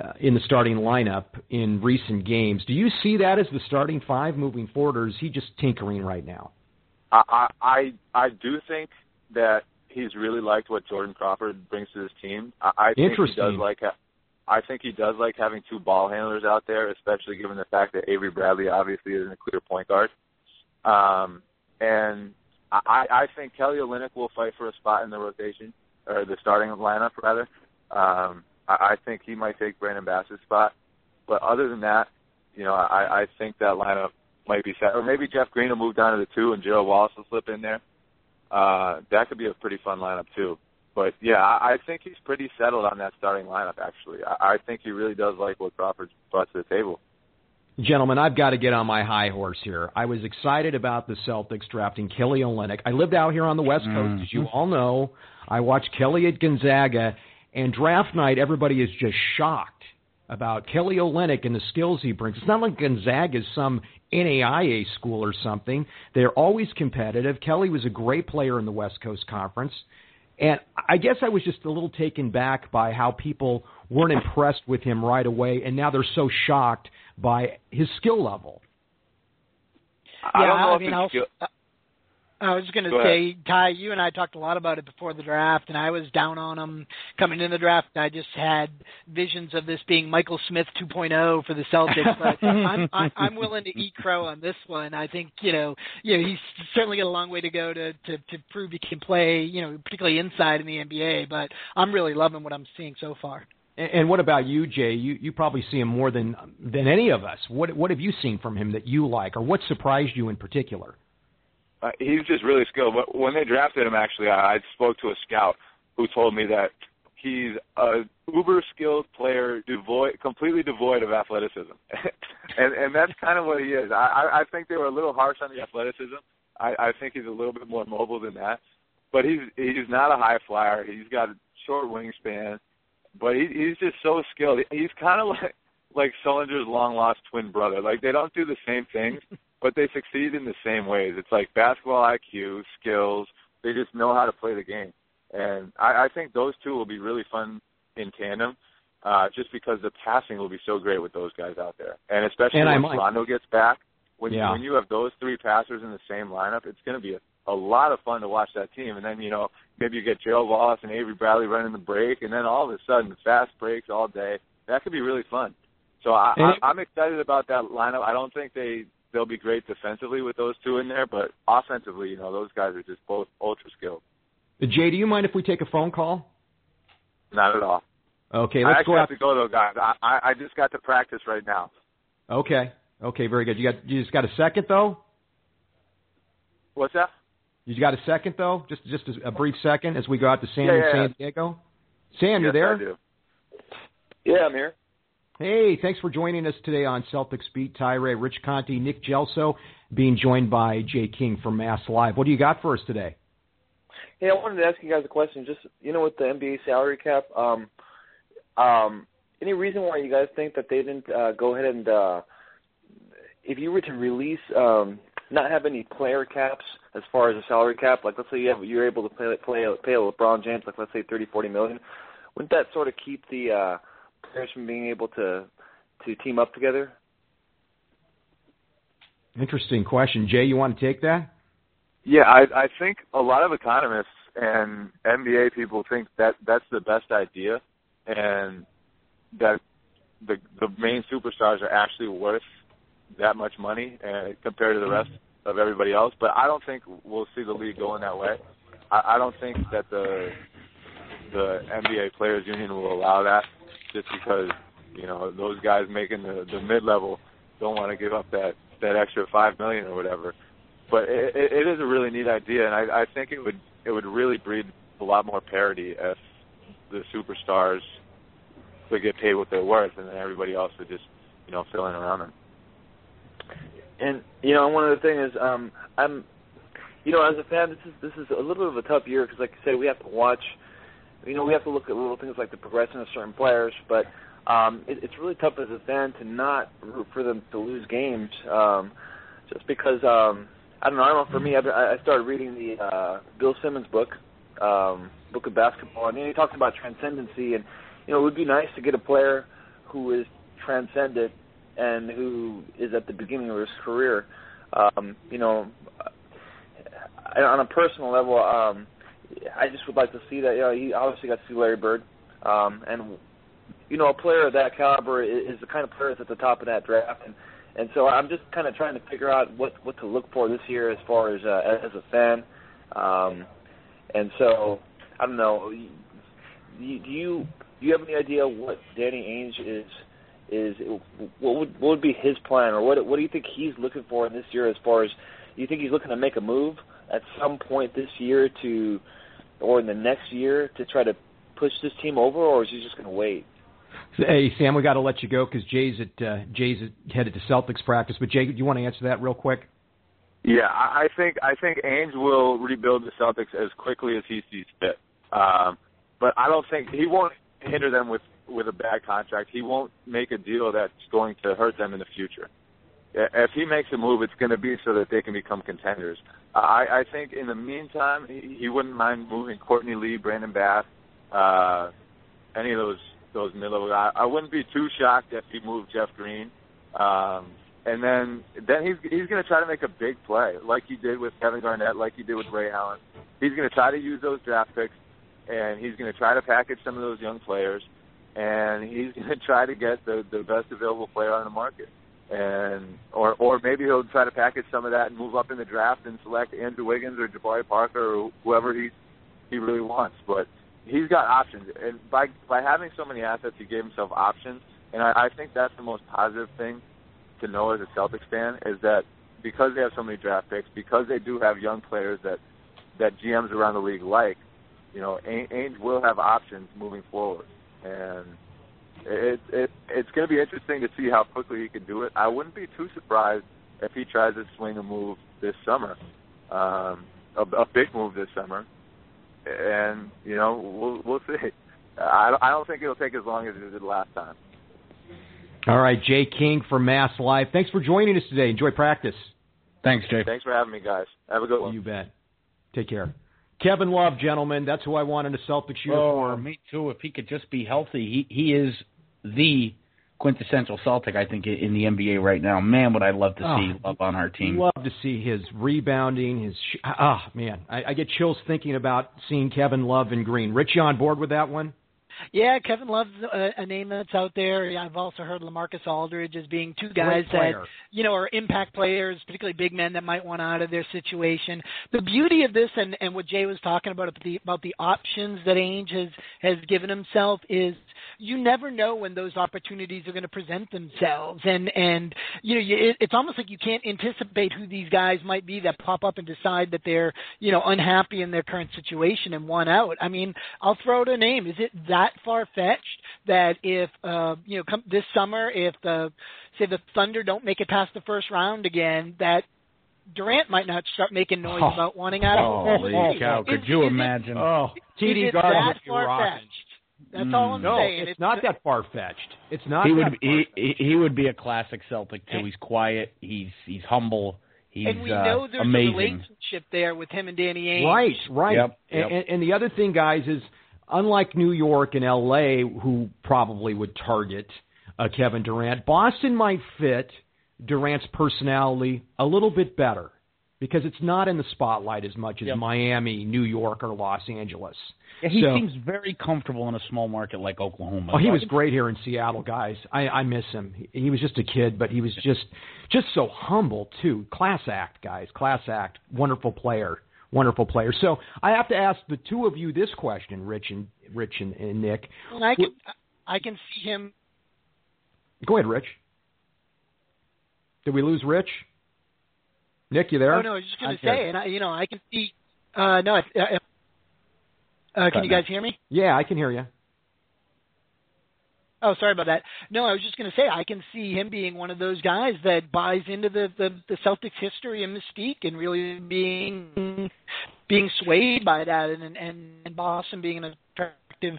uh, in the starting lineup in recent games. Do you see that as the starting five moving forward, or is he just tinkering right now? I I I do think that he's really liked what Jordan Crawford brings to his team. I, I think he does like. Ha- I think he does like having two ball handlers out there, especially given the fact that Avery Bradley obviously isn't a clear point guard. Um, and I, I think Kelly Olynyk will fight for a spot in the rotation or the starting lineup rather. Um, I, I think he might take Brandon Bass's spot. But other than that, you know, I, I think that lineup might be set, or maybe Jeff Green will move down to the two and Gerald Wallace will slip in there. Uh, that could be a pretty fun lineup too. But yeah, I, I think he's pretty settled on that starting lineup. Actually, I, I think he really does like what Crawford brought to the table. Gentlemen, I've got to get on my high horse here. I was excited about the Celtics drafting Kelly Olynyk. I lived out here on the West Coast, mm-hmm. as you all know. I watched Kelly at Gonzaga, and draft night, everybody is just shocked about Kelly Olynyk and the skills he brings. It's not like Gonzaga is some NAIA school or something. They're always competitive. Kelly was a great player in the West Coast Conference. And I guess I was just a little taken back by how people weren't impressed with him right away, and now they're so shocked by his skill level. Yeah, I, I mean, I'll, I was going to say, Ty, you and I talked a lot about it before the draft, and I was down on him coming in the draft. I just had visions of this being Michael Smith 2.0 for the Celtics, but I'm, I'm, I'm willing to eat crow on this one. I think you know, you know, he's certainly got a long way to go to to, to prove he can play, you know, particularly inside in the NBA. But I'm really loving what I'm seeing so far. And what about you, Jay? You you probably see him more than than any of us. What what have you seen from him that you like, or what surprised you in particular? Uh, he's just really skilled. But when they drafted him, actually, I, I spoke to a scout who told me that he's a uber skilled player, devoid, completely devoid of athleticism, and and that's kind of what he is. I I think they were a little harsh on the athleticism. I, I think he's a little bit more mobile than that, but he's he's not a high flyer. He's got a short wingspan, but he, he's just so skilled. He's kind of like like Sullinger's long lost twin brother. Like they don't do the same things, but they succeed in the same ways. It's like basketball IQ, skills. They just know how to play the game, and I, I think those two will be really fun in tandem. Uh, just because the passing will be so great with those guys out there, and especially and when Rondo gets back, when yeah. when you have those three passers in the same lineup, it's going to be a, a lot of fun to watch that team. And then you know maybe you get Gerald Wallace and Avery Bradley running the break, and then all of a sudden fast breaks all day. That could be really fun. So I, I, I'm excited about that lineup. I don't think they they'll be great defensively with those two in there, but offensively, you know, those guys are just both ultra skilled. Jay, do you mind if we take a phone call? Not at all. Okay, let's I go. I have to go though, guys. I, I I just got to practice right now. Okay. Okay, very good. You got you just got a second though. What's that? You got a second though? Just just a, a brief second as we go out to San, yeah, yeah, San Diego. Sam, yes, you there? I do. Yeah, I'm here. Hey, thanks for joining us today on Celtics Beat. Ty Ray, Rich Conte, Nick Gelso, being joined by Jay King from Mass Live. What do you got for us today? Hey, I wanted to ask you guys a question. Just you know, with the NBA salary cap, um, um, any reason why you guys think that they didn't uh, go ahead and, uh, if you were to release, um, not have any player caps as far as a salary cap, like let's say you have, you're able to play play pay LeBron James, like let's say thirty forty million, wouldn't that sort of keep the uh, players from being able to to team up together? Interesting question, Jay. You want to take that? Yeah, I, I think a lot of economists and NBA people think that that's the best idea, and that the the main superstars are actually worth that much money uh, compared to the rest of everybody else. But I don't think we'll see the league going that way. I, I don't think that the the NBA Players Union will allow that just because you know those guys making the the mid level don't want to give up that that extra five million or whatever. But it, it is a really neat idea, and I, I think it would it would really breed a lot more parity if the superstars could get paid what they're worth, and then everybody else would just you know fill in around them. And you know, one other thing is, um, I'm, you know, as a fan, this is this is a little bit of a tough year because, like I said, we have to watch you know, we have to look at little things like the progression of certain players, but um, it, it's really tough as a fan to not root for them to lose games, um, just because um, I don't know. I don't know. For me, I, I started reading the uh, Bill Simmons book, um, book of basketball, and you know, he talks about transcendency, and you know, it would be nice to get a player who is transcendent and who is at the beginning of his career. Um, you know, on a personal level. Um, I just would like to see that. You know, he obviously got to see Larry Bird, um, and you know, a player of that caliber is, the kind of player that's at the top of that draft, and and so I'm just kind of trying to figure out what what to look for this year as far as uh, as a fan, um, and so I don't know. Do you do you have any idea what Danny Ainge is is what would what would be his plan, or what what do you think he's looking for in this year? As far as you think he's looking to make a move at some point this year to, or in the next year to try to push this team over, or is he just going to wait? Hey Sam, we got to let you go because Jay's at uh, Jay's headed to Celtics practice. But Jay, do you want to answer that real quick? Yeah, I think I think Ainge will rebuild the Celtics as quickly as he sees fit. Um, but I don't think he won't hinder them with with a bad contract. He won't make a deal that's going to hurt them in the future. If he makes a move, it's going to be so that they can become contenders. I, I think in the meantime, he, he wouldn't mind moving Courtney Lee, Brandon Bass, uh, any of those those middle guys. I wouldn't be too shocked if he moved Jeff Green. Um, and then then he's he's going to try to make a big play, like he did with Kevin Garnett, like he did with Ray Allen. He's going to try to use those draft picks, and he's going to try to package some of those young players, and he's going to try to get the the best available player on the market. And or or maybe he'll try to package some of that and move up in the draft and select Andrew Wiggins or Jabari Parker or whoever he he really wants. But he's got options, and by by having so many assets, he gave himself options, and I, I think that's the most positive thing to know as a Celtics fan is that because they have so many draft picks, because they do have young players that that GMs around the league like, you know, Ainge will have options moving forward, and it it it's going to be interesting to see how quickly he can do it. I wouldn't be too surprised if he tries to swing a move this summer, um, a, a big move this summer, and you know we'll we'll see. I I don't think it'll take as long as it did last time. All right, Jay King from Mass Live. Thanks for joining us today. Enjoy practice. Thanks, Jay. Thanks for having me, guys. Have a good one. You bet. Take care. Kevin Love, gentlemen, that's who I want in a Celtics Oh, uniform. me too. If he could just be healthy, he he is the quintessential Celtic, I think, in the NBA right now. Man, would I love to see Oh, Love on our team. Love to see his rebounding. His sh- ah man, I, I get chills thinking about seeing Kevin Love in green. Rich, you on board with that one? Yeah, Kevin Love's a, a name that's out there. I've also heard LaMarcus Aldridge as being two guys that you know are impact players, particularly big men that might want out of their situation. The beauty of this, and and what Jay was talking about about the about the options that Ainge has has given himself is you never know when those opportunities are going to present themselves, and and you know you, it, it's almost like you can't anticipate who these guys might be that pop up and decide that they're you know unhappy in their current situation and want out. I mean, I'll throw out a name. Is it that far fetched that if uh, you know come this summer, if the say the Thunder don't make it past the first round again, that Durant might not start making noise Oh. about wanting out. Holy Is- cow, could you is it- imagine? Oh, TD it Garden that would be far That's all I'm no, saying. it's, not that far fetched. It's not. he would he, far-fetched. he he would be a classic Celtic too. He's quiet. He's he's humble. He's and we uh, know there's amazing. a relationship there with him and Danny Ainge. Right, right. Yep, And, yep. and, and the other thing, guys, is unlike New York and L.A., who probably would target uh, Kevin Durant, Boston might fit Durant's personality a little bit better because it's not in the spotlight as much as Yep. Miami, New York, or Los Angeles. Yeah, he So- seems very comfortable in a small market like Oklahoma. Oh, he was great here in Seattle, guys. I, I miss him. He, he was just a kid, but he was just just so humble too. Class act, guys. Class act. Wonderful player. Wonderful player. So I have to ask the two of you this question, Rich and Rich and, and Nick. And I can I can see him. Go ahead, Rich. Did we lose Rich? Nick, you there? Oh no, I was just going to say, and I, you know, I can see. Uh, no, I, uh, uh, can you guys hear me? Yeah, I can hear you. Oh, sorry about that. No, I was just going to say I can see him being one of those guys that buys into the, the the Celtics history and mystique, and really being being swayed by that, and and, and Boston being an attractive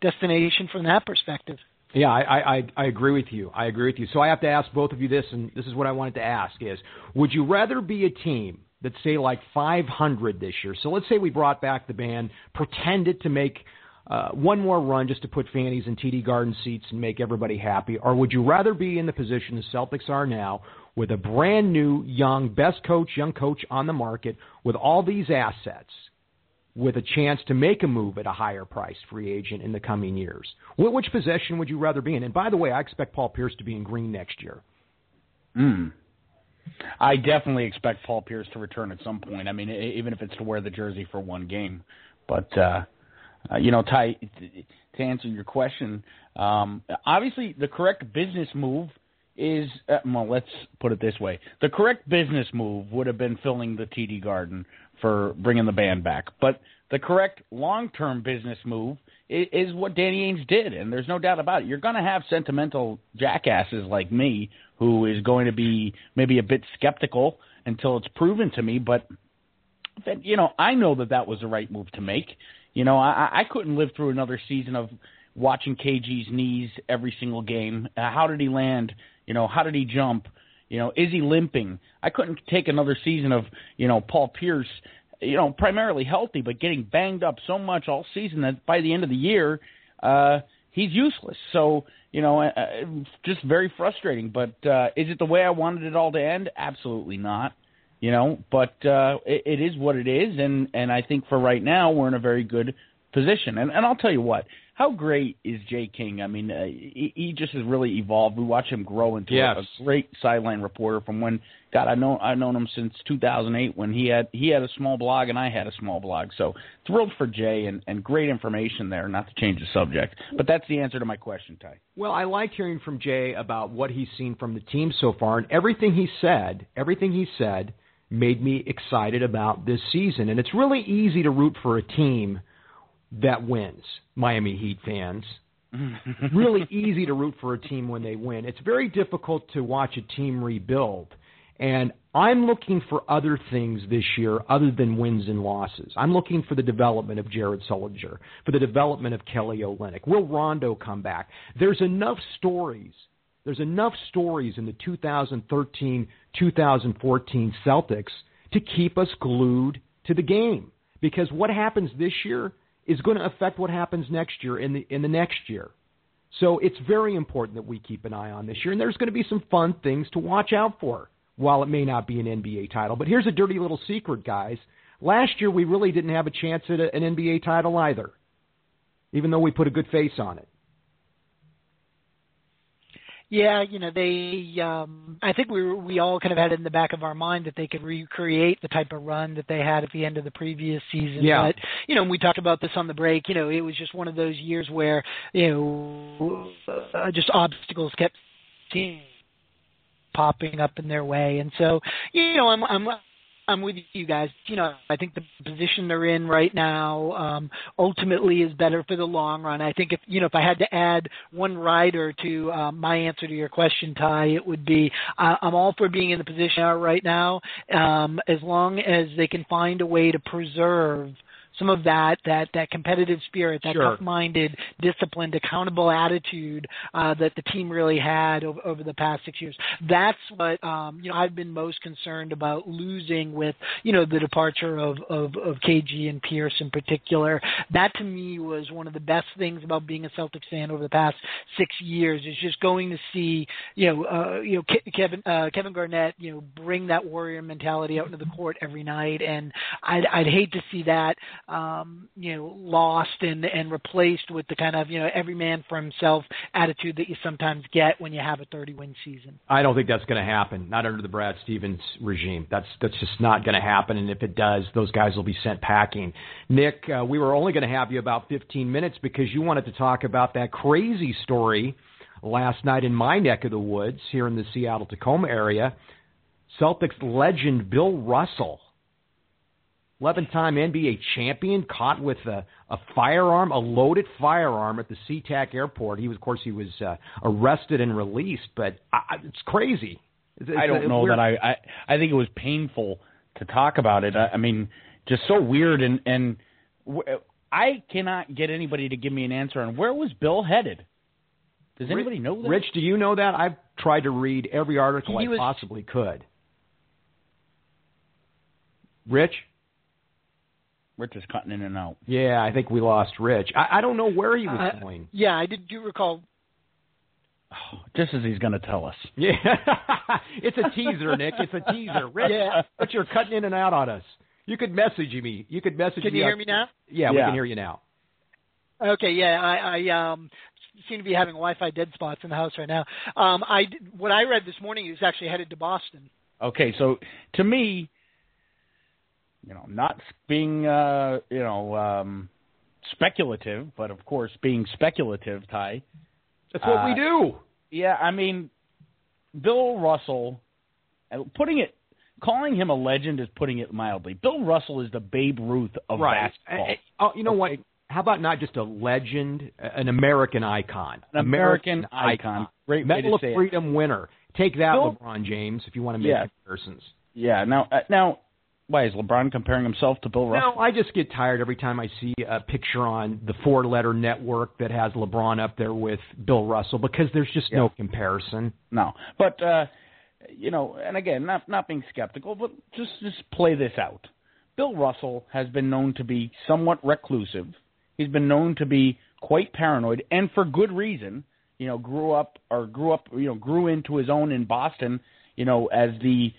destination from that perspective. Yeah, I, I, I- I agree with you. I agree with you. So I have to ask both of you this, and this is what I wanted to ask: is would you rather be a team that say like 500 this year? So let's say we brought back the band, pretended to make uh, one more run just to put fannies in TD Garden seats and make everybody happy, or would you rather be in the position the Celtics are now, with a brand new, young, best coach, young coach on the market, with all these assets? with a chance to make a move at a higher price free agent in the coming years. Wh- Which position would you rather be in? And by the way, I expect Paul Pierce to be in green next year. Hmm. I definitely expect Paul Pierce to return at some point. I mean, even if it's to wear the jersey for one game. But uh uh, you know, Ty, to answer your question, um, obviously the correct business move is uh, well. Let's put it this way: the correct business move would have been filling the TD Garden for bringing the band back, but the correct long-term business move is, is what Danny Ainge did, and there's no doubt about it. You're going to have sentimental jackasses like me who is going to be maybe a bit skeptical until it's proven to me, but that you know I know that that was the right move to make. You know, I, I couldn't live through another season of watching KG's knees every single game. Uh, how did he land? You know, how did he jump? You know, is he limping? I couldn't take another season of you know Paul Pierce, you know, primarily healthy but getting banged up so much all season that by the end of the year, uh, he's useless. So you know, uh, just very frustrating. But uh, is it the way I wanted it all to end? Absolutely not. You know, but uh, it, it is what it is, and and I think for right now we're in a very good position. And and I'll tell you what, how great is Jay King? I mean, uh, he, he just has really evolved. We watch him grow into yes. a, a great sideline reporter from when God I know I've known him since 2008 when he had he had a small blog and I had a small blog. So thrilled for Jay and and great information there. Not to change the subject, but that's the answer to my question, Ty. Well, I liked hearing from Jay about what he's seen from the team so far, and everything he said, everything he said made me excited about this season. And it's really easy to root for a team that wins, Miami Heat fans. really easy to root for a team when they win. It's very difficult to watch a team rebuild. And I'm looking for other things this year other than wins and losses. I'm looking for the development of Jared Sullinger, for the development of Kelly Olynyk. Will Rondo come back? There's enough stories there's enough stories in the 2013 2014 Celtics to keep us glued to the game. Because what happens this year is going to affect what happens next year in the in the next year. So it's very important that we keep an eye on this year, and there's going to be some fun things to watch out for. While it may not be an NBA title, but here's a dirty little secret, guys. Last year we really didn't have a chance at an NBA title either, even though we put a good face on it. Yeah, you know, they um I think we were, we all kind of had it in the back of our mind that they could recreate the type of run that they had at the end of the previous season. Yeah. But, you know, we talked about this on the break, you know, it was just one of those years where, you know, uh, just obstacles kept seeing popping up in their way. And so, you know, I'm I'm I'm with you guys. You know, I think the position they're in right now um, ultimately is better for the long run. I think if you know if I had to add one rider to uh, my answer to your question, Ty, it would be uh, I'm all for being in the position they are right now, um, as long as they can find a way to preserve some of that that that competitive spirit, that sure. tough-minded, disciplined, accountable attitude uh, that the team really had over, over the past six years. That's what um, you know I've been most concerned about losing with you know the departure of, of of KG and Pierce in particular. That to me was one of the best things about being a Celtics fan over the past six years is just going to see you know uh, you know Ke- Kevin uh, Kevin Garnett you know bring that warrior mentality out into the court every night, and I'd, I'd hate to see that um, you know, lost and and replaced with the kind of you know every man for himself attitude that you sometimes get when you have a 30 win season. I don't think that's going to happen. Not under the Brad Stevens regime. That's that's just not going to happen. And if it does, those guys will be sent packing. Nick, uh, we were only going to have you about 15 minutes because you wanted to talk about that crazy story last night in my neck of the woods here in the Seattle Tacoma area. Celtics legend Bill Russell 11 time NBA champion, caught with a, a firearm, a loaded firearm at the SeaTac airport. He was, of course, he was uh, arrested and released, but I, it's crazy. It's, I don't know weird. that I, I I think it was painful to talk about it. I, I mean, just so weird and and w- I cannot get anybody to give me an answer on where was Bill headed. Does anybody know that? Rich, do you know that? I've tried to read every article He I was- possibly could. Rich? Rich is cutting in and out. Yeah, I think we lost Rich. I, I don't know where he was Uh, going. Yeah, I did. Do recall Just as he's going to tell us. Yeah, it's a teaser, Nick. It's a teaser. Rich, Yeah. but you're cutting in and out on us. You could message me. You could message me. Can me. you on- hear me now? Yeah, we can hear you now. Okay, yeah, I, I um seem to be having Wi-Fi dead spots in the house right now. Um, I what I read this morning, is actually headed to Boston. Okay, so to me, you know, not being uh, you know, um speculative, but of course, being speculative, Ty. That's what uh, we do. Yeah, I mean, Bill Russell, uh, putting it, calling him a legend is putting it mildly. Bill Russell is the Babe Ruth of right. basketball. Oh, you know what? How about not just a legend, an American icon? An American, icon. Great Medal of it. Freedom winner. Take that, Bill- LeBron James, if you want to make Yeah. comparisons. Yeah. Now, uh, now, why is LeBron comparing himself to Bill Russell? No, I just get tired every time I see a picture on the four letter network that has LeBron up there with Bill Russell because there's just no comparison. No, but uh, you know, and again, not not being skeptical, but just just play this out. Bill Russell has been known to be somewhat reclusive. He's been known to be quite paranoid, and for good reason. You know, grew up or grew up, you know, grew into his own in Boston. You know, as the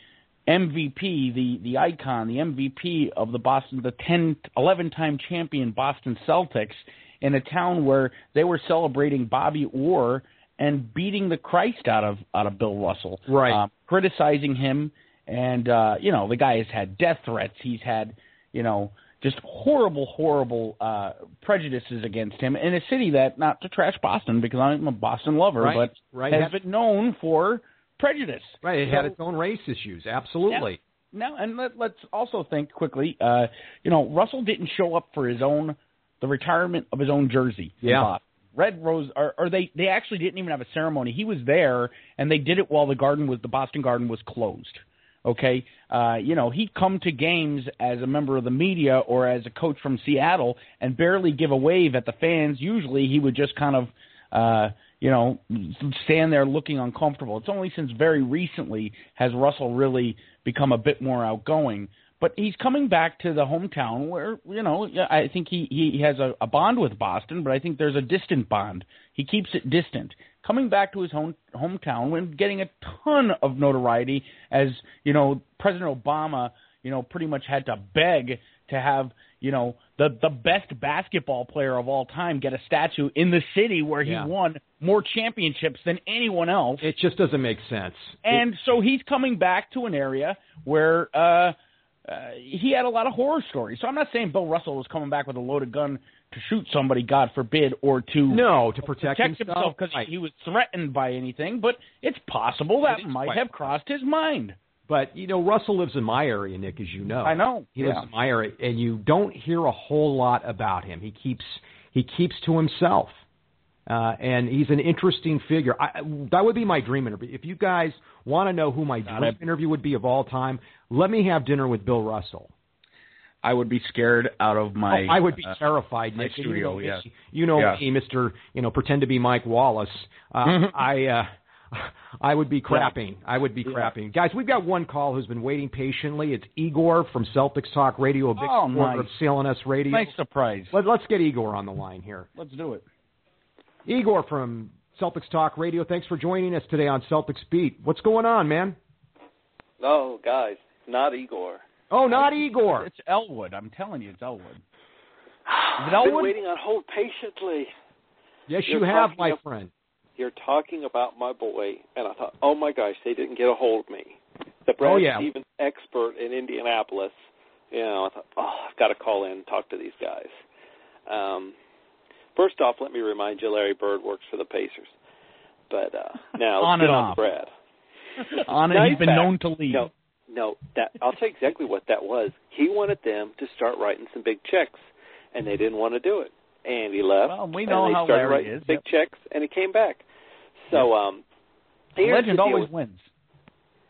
MVP, the the icon, the MVP of the Boston, the 10, 11 time champion Boston Celtics, in a town where they were celebrating Bobby Orr and beating the Christ out of out of Bill Russell, Right. Um, criticizing him, and uh, you know the guy has had death threats. He's had you know just horrible, horrible uh, prejudices against him in a city that not to trash Boston because I'm a Boston lover, Right, but right. has been known for prejudice. Right, it had its own race issues. Absolutely. now, and let, let's also think quickly. Uh, you know, Russell didn't show up for his own the retirement of his own jersey. Yeah. Red Rose, or, or they they actually didn't even have a ceremony. He was there, and they did it while the garden was the Boston Garden was closed. Okay, uh, you know he'd come to games as a member of the media or as a coach from Seattle and barely give a wave at the fans. Usually he would just kind of uh, you know, stand there looking uncomfortable. It's only since very recently has Russell really become a bit more outgoing. But he's coming back to the hometown where, you know, I think he, he has a, a bond with Boston, but I think there's a distant bond. He keeps it distant. Coming back to his home, hometown when getting a ton of notoriety as, you know, President Obama, you know, pretty much had to beg to have you know the the best basketball player of all time get a statue in the city where he Yeah. won more championships than anyone else. It just doesn't make sense. And so he's coming back to an area where uh, uh, he had a lot of horror stories. So I'm not saying Bill Russell was coming back with a loaded gun to shoot somebody, God forbid, or to No, to protect himself. because he was threatened by anything. But it's possible that might quite have crossed his mind. But you know, Russell lives in my area, Nick, as you know. I know, He yeah. lives in my area, and you don't hear a whole lot about him. He keeps he keeps to himself, uh, and he's an interesting figure. I, that would be my dream interview. If you guys want to know who my dream it. interview would be of all time, let me have dinner with Bill Russell. I would be scared out of my. Oh, I would be uh, terrified, my Nick. Studio, you know, yeah. You know Yeah. me, Mister. You know, pretend to be Mike Wallace. Uh, Mm-hmm. I. Uh, I would be crapping. I would be crapping. Guys, we've got one call who's been waiting patiently. It's Igor from Celtics Talk Radio, a big Oh, supporter nice. of CLNS Radio. Nice surprise. Let, let's get Igor on the line here. Let's do it. Igor from Celtics Talk Radio, thanks for joining us today on Celtics Beat. What's going on, man? No, guys, not Igor. Oh, not Igor. It's Elwood. I'm telling you, it's Elwood. Is it I've been Elwood? waiting on hold patiently. Yes, You're you have, my ab- friend. You're talking about my boy, and I thought, oh my gosh, they didn't get a hold of me. The Brad Oh, yeah. Stevens expert in Indianapolis. You know, I thought, oh, I've got to call in and talk to these guys. Um, first off, let me remind you, Larry Bird works for the Pacers. But uh, now On let's and on off. Brad. On it, he's been fact, known to leave. No, no, that I'll tell you exactly what that was. He wanted them to start writing some big checks, and they didn't want to do it. And he left. Well, we and know they how started Larry writing is, big yep. checks, and he came back. So, um, The legend always with- wins.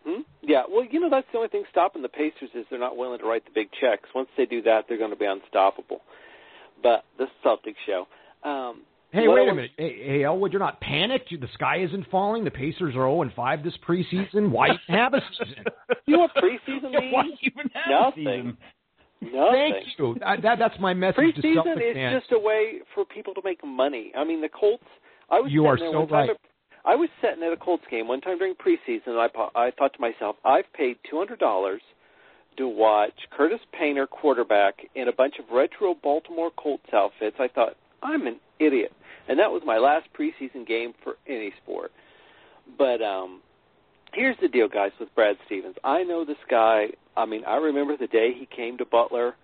Hmm? Yeah, well, you know that's the only thing stopping the Pacers is they're not willing to write the big checks. Once they do that, they're going to be unstoppable. But this Celtics show. Um, Hey, wait a minute. Hey, hey, Elwood, you're not panicked? You- The sky isn't falling? The Pacers are 0 and 5 this preseason? Why even have a season? You know what preseason means? Why even have a Nothing. season? Nothing. Thank you. Uh, that, that's my message to Preseason is just a way for people to make money. I mean, the Colts. I was You are so right. At, I was sitting at a Colts game one time during preseason, and I po- I thought to myself, I've paid two hundred dollars to watch Curtis Painter quarterback in a bunch of retro Baltimore Colts outfits. I thought I'm an idiot, and that was my last preseason game for any sport. But um, here's the deal, guys, with Brad Stevens. I know this guy. I mean, I remember the day he came to Butler.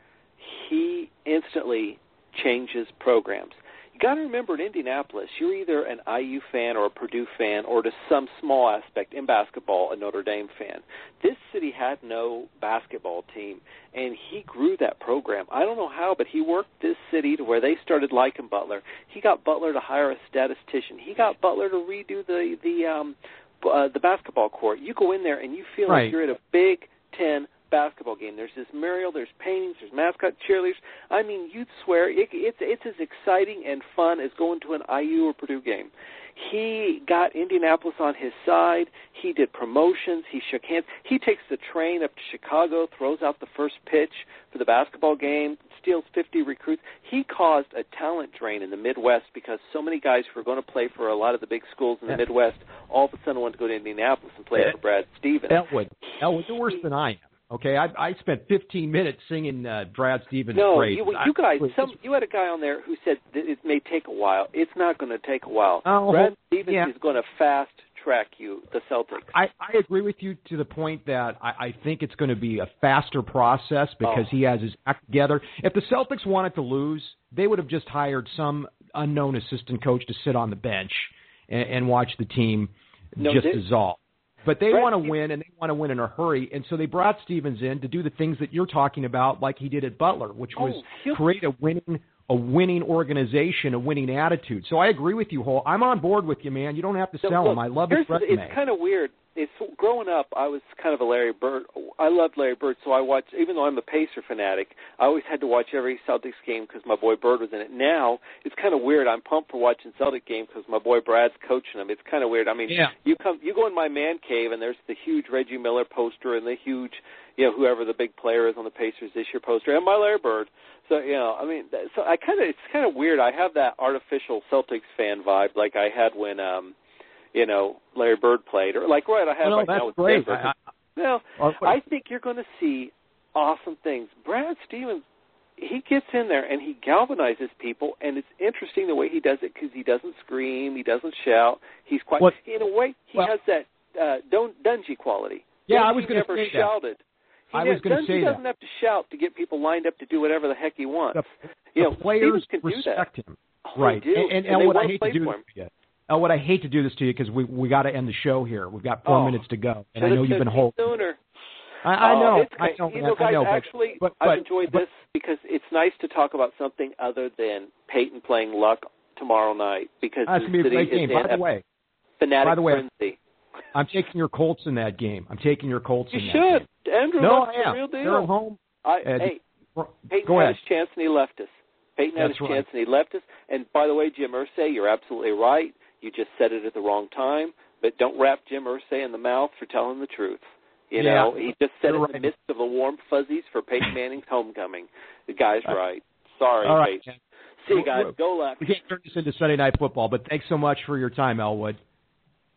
He instantly changes programs. You got to remember in Indianapolis, you're either an IU fan or a Purdue fan, or to some small aspect in basketball, a Notre Dame fan. This city had no basketball team, and he grew that program. I don't know how, but he worked this city to where they started liking Butler. He got Butler to hire a statistician. He got Butler to redo the the um, uh, the basketball court. You go in there and you feel Right. like you're at a Big Ten basketball game. There's this mural, there's paintings, there's mascot cheerleaders. I mean, you'd swear it, it's it's as exciting and fun as going to an IU or Purdue game. He got Indianapolis on his side. He did promotions. He shook hands. He takes the train up to Chicago, throws out the first pitch for the basketball game, steals 50 recruits. He caused a talent drain in the Midwest because so many guys who were going to play for a lot of the big schools in the. Midwest all of a sudden wanted to go to Indianapolis and play Yeah. for Brad Stevens. Elwood, Elwood, you're worse than I am. Okay, I, I spent 15 minutes singing uh, Brad Stevens' No, praise. you, you guys, some you had a guy on there who said that it may take a while. It's not going to take a while. Oh, Brad Stevens yeah. is going to fast track you, the Celtics. I, I agree with you to the point that I, I think it's going to be a faster process because Oh. he has his act together. If the Celtics wanted to lose, they would have just hired some unknown assistant coach to sit on the bench and, and watch the team No, just they- dissolve. But they want to win, and they want to win in a hurry, and so they brought Stevens in to do the things that you're talking about, like he did at Butler, which was Oh, create a winning a winning organization, a winning attitude. So I agree with you, Hole. I'm on board with you, man. You don't have to sell look, him. I love his resume. It's kind of weird. It's growing up. I was kind of a Larry Bird. I loved Larry Bird, so I watched. Even though I'm a Pacer fanatic, I always had to watch every Celtics game because my boy Bird was in it. Now it's kind of weird. I'm pumped for watching Celtic game because my boy Brad's coaching them. It's kind of weird. I mean, Yeah. you come, you go in my man cave, and there's the huge Reggie Miller poster and the huge, you know, whoever the big player is on the Pacers this year poster, and my Larry Bird. So you know, I mean, so I kind of it's kind of weird. I have that artificial Celtics fan vibe like I had when, um, you know, Larry Bird played, or like right I have Well, right that's now with great. Denver. I- Well, I think you're going to see awesome things. Brad Stevens, he gets in there and he galvanizes people, and it's interesting the way he does it because he doesn't scream, he doesn't shout. He's quite What- in a way he well- has that uh, Tony Dungy quality. Yeah, I was gonna never say that. shouted. He I was gonna say that. doesn't have to shout to get people lined up to do whatever the heck he wants. The, you the know, players can do that. respect him. Oh, right. do. And, and, And they Elwood, I hate to do you. Elwood, I hate to do this to you because we we got to end the show here. We've got four Oh. minutes to go, and I know you've been holding. sooner. I, I Oh, know. I know. You know, guys, I know. but- actually, but, I've enjoyed but- this because it's nice to talk about something other than Peyton playing Luck tomorrow night because That's the gonna be a city great is game. By the way, fanatic by the way, frenzy. I'm taking your Colts in that game. I'm taking your Colts You in that should. game. Andrew No, I am. the real deal. They're home. I, Uh, hey, Peyton go had ahead. his chance and he left us. Peyton had That's his right. chance and he left us. And by the way, Jim Irsay, you're absolutely right. You just said it at the wrong time. But don't wrap Jim Irsay in the mouth for telling the truth. You Yeah, know, he just said it you're in the midst of the warm fuzzies for Peyton Manning's homecoming. The guy's Uh, right. Sorry, All right. Peyton. See you guys. Go left. We can't turn this into Sunday Night Football, but thanks so much for your time, Elwood.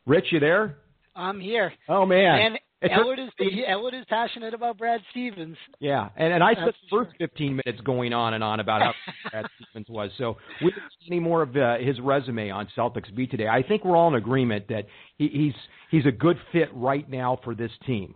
Rich, you there? I'm here. Oh man. And Elwood is is passionate about Brad Stevens. Yeah, and and I spent the first 15 minutes going on and on about how Brad Stevens was. So we didn't see any more of uh, his resume on Celtics beat today. I think we're all in agreement that he, he's he's a good fit right now for this team.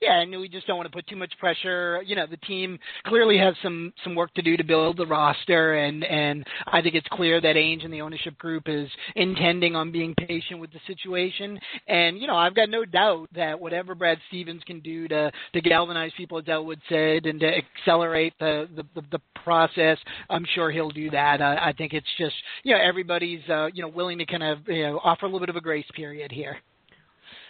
Yeah, and we just don't want to put too much pressure. You know, the team clearly has some some work to do to build the roster, and and I think it's clear that Ainge and the ownership group is intending on being patient with the situation. And you know, I've got no doubt that whatever Brad Stevens can do to to galvanize people, as Elwood said, and to accelerate the the, the, the process, I'm sure he'll do that. Uh, I think it's just you know everybody's uh, you know willing to kind of you know offer a little bit of a grace period here.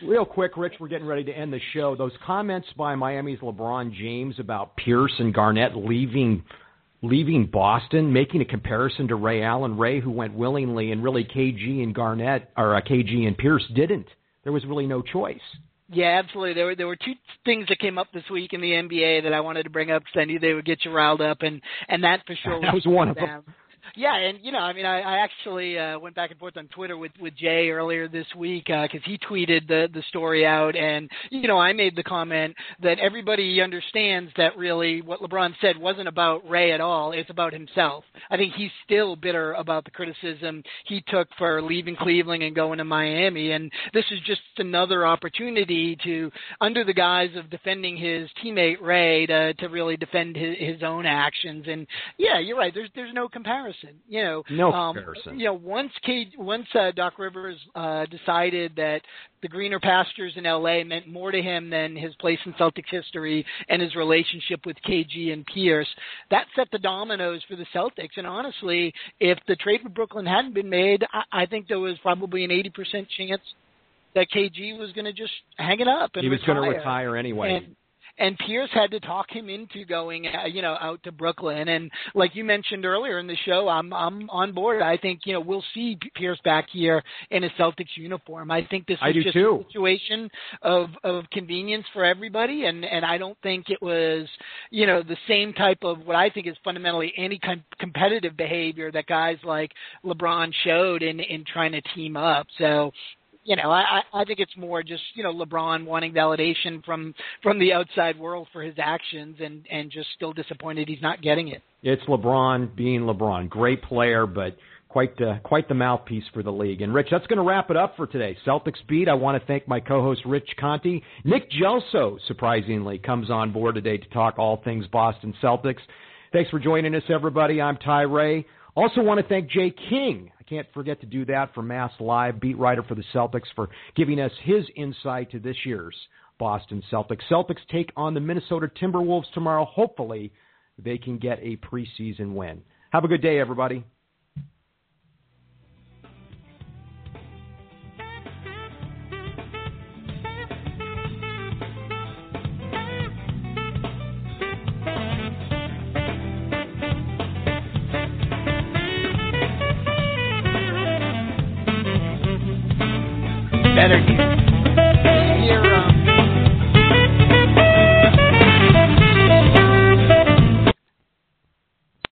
Real quick, Rich, we're getting ready to end the show. Those comments by Miami's LeBron James about Pierce and Garnett leaving leaving Boston, making a comparison to Ray Allen, Ray who went willingly, and really KG and Garnett or uh, KG and Pierce didn't. There was really no choice. Yeah, absolutely. There were there were two things that came up this week in the NBA that I wanted to bring up because I knew they would get you riled up, and and that for sure That was one of them. Yeah, and you know, I mean, I, I actually uh, went back and forth on Twitter with with Jay earlier this week because uh, he tweeted the the story out, and you know, I made the comment that everybody understands that really what LeBron said wasn't about Ray at all; it's about himself. I think he's still bitter about the criticism he took for leaving Cleveland and going to Miami, and this is just another opportunity to, under the guise of defending his teammate Ray, to to really defend his, his own actions. And yeah, you're right. There's there's no comparison. You know, no um, comparison. You know, once K, once uh, Doc Rivers uh, decided that the greener pastures in LA meant more to him than his place in Celtics history and his relationship with KG and Pierce, that set the dominoes for the Celtics. And honestly, if the trade with Brooklyn hadn't been made, I, I think there was probably an 80% chance that KG was going to just hang it up and he was going to retire anyway. And, and Pierce had to talk him into going, uh, you know, out to Brooklyn. And like you mentioned earlier in the show, I'm I'm on board. I think you know we'll see Pierce back here in a Celtics uniform. I think this I was just too. a situation of of convenience for everybody, and and I don't think it was, you know, the same type of what I think is fundamentally any com- competitive behavior that guys like LeBron showed in in trying to team up. So you know, I, I think it's more just you know LeBron wanting validation from from the outside world for his actions, and and just still disappointed he's not getting it. It's LeBron being LeBron, great player, but quite the quite the mouthpiece for the league. And Rich, that's going to wrap it up for today. Celtics beat. I want to thank my co-host Rich Conte. Nick Gelso surprisingly comes on board today to talk all things Boston Celtics. Thanks for joining us, everybody. I'm Ty Ray. Also want to thank Jay King. I can't forget to do that for Mass Live, beat writer for the Celtics, for giving us his insight to this year's Boston Celtics. Celtics take on the Minnesota Timberwolves tomorrow. Hopefully, they can get a preseason win. Have a good day, everybody. Better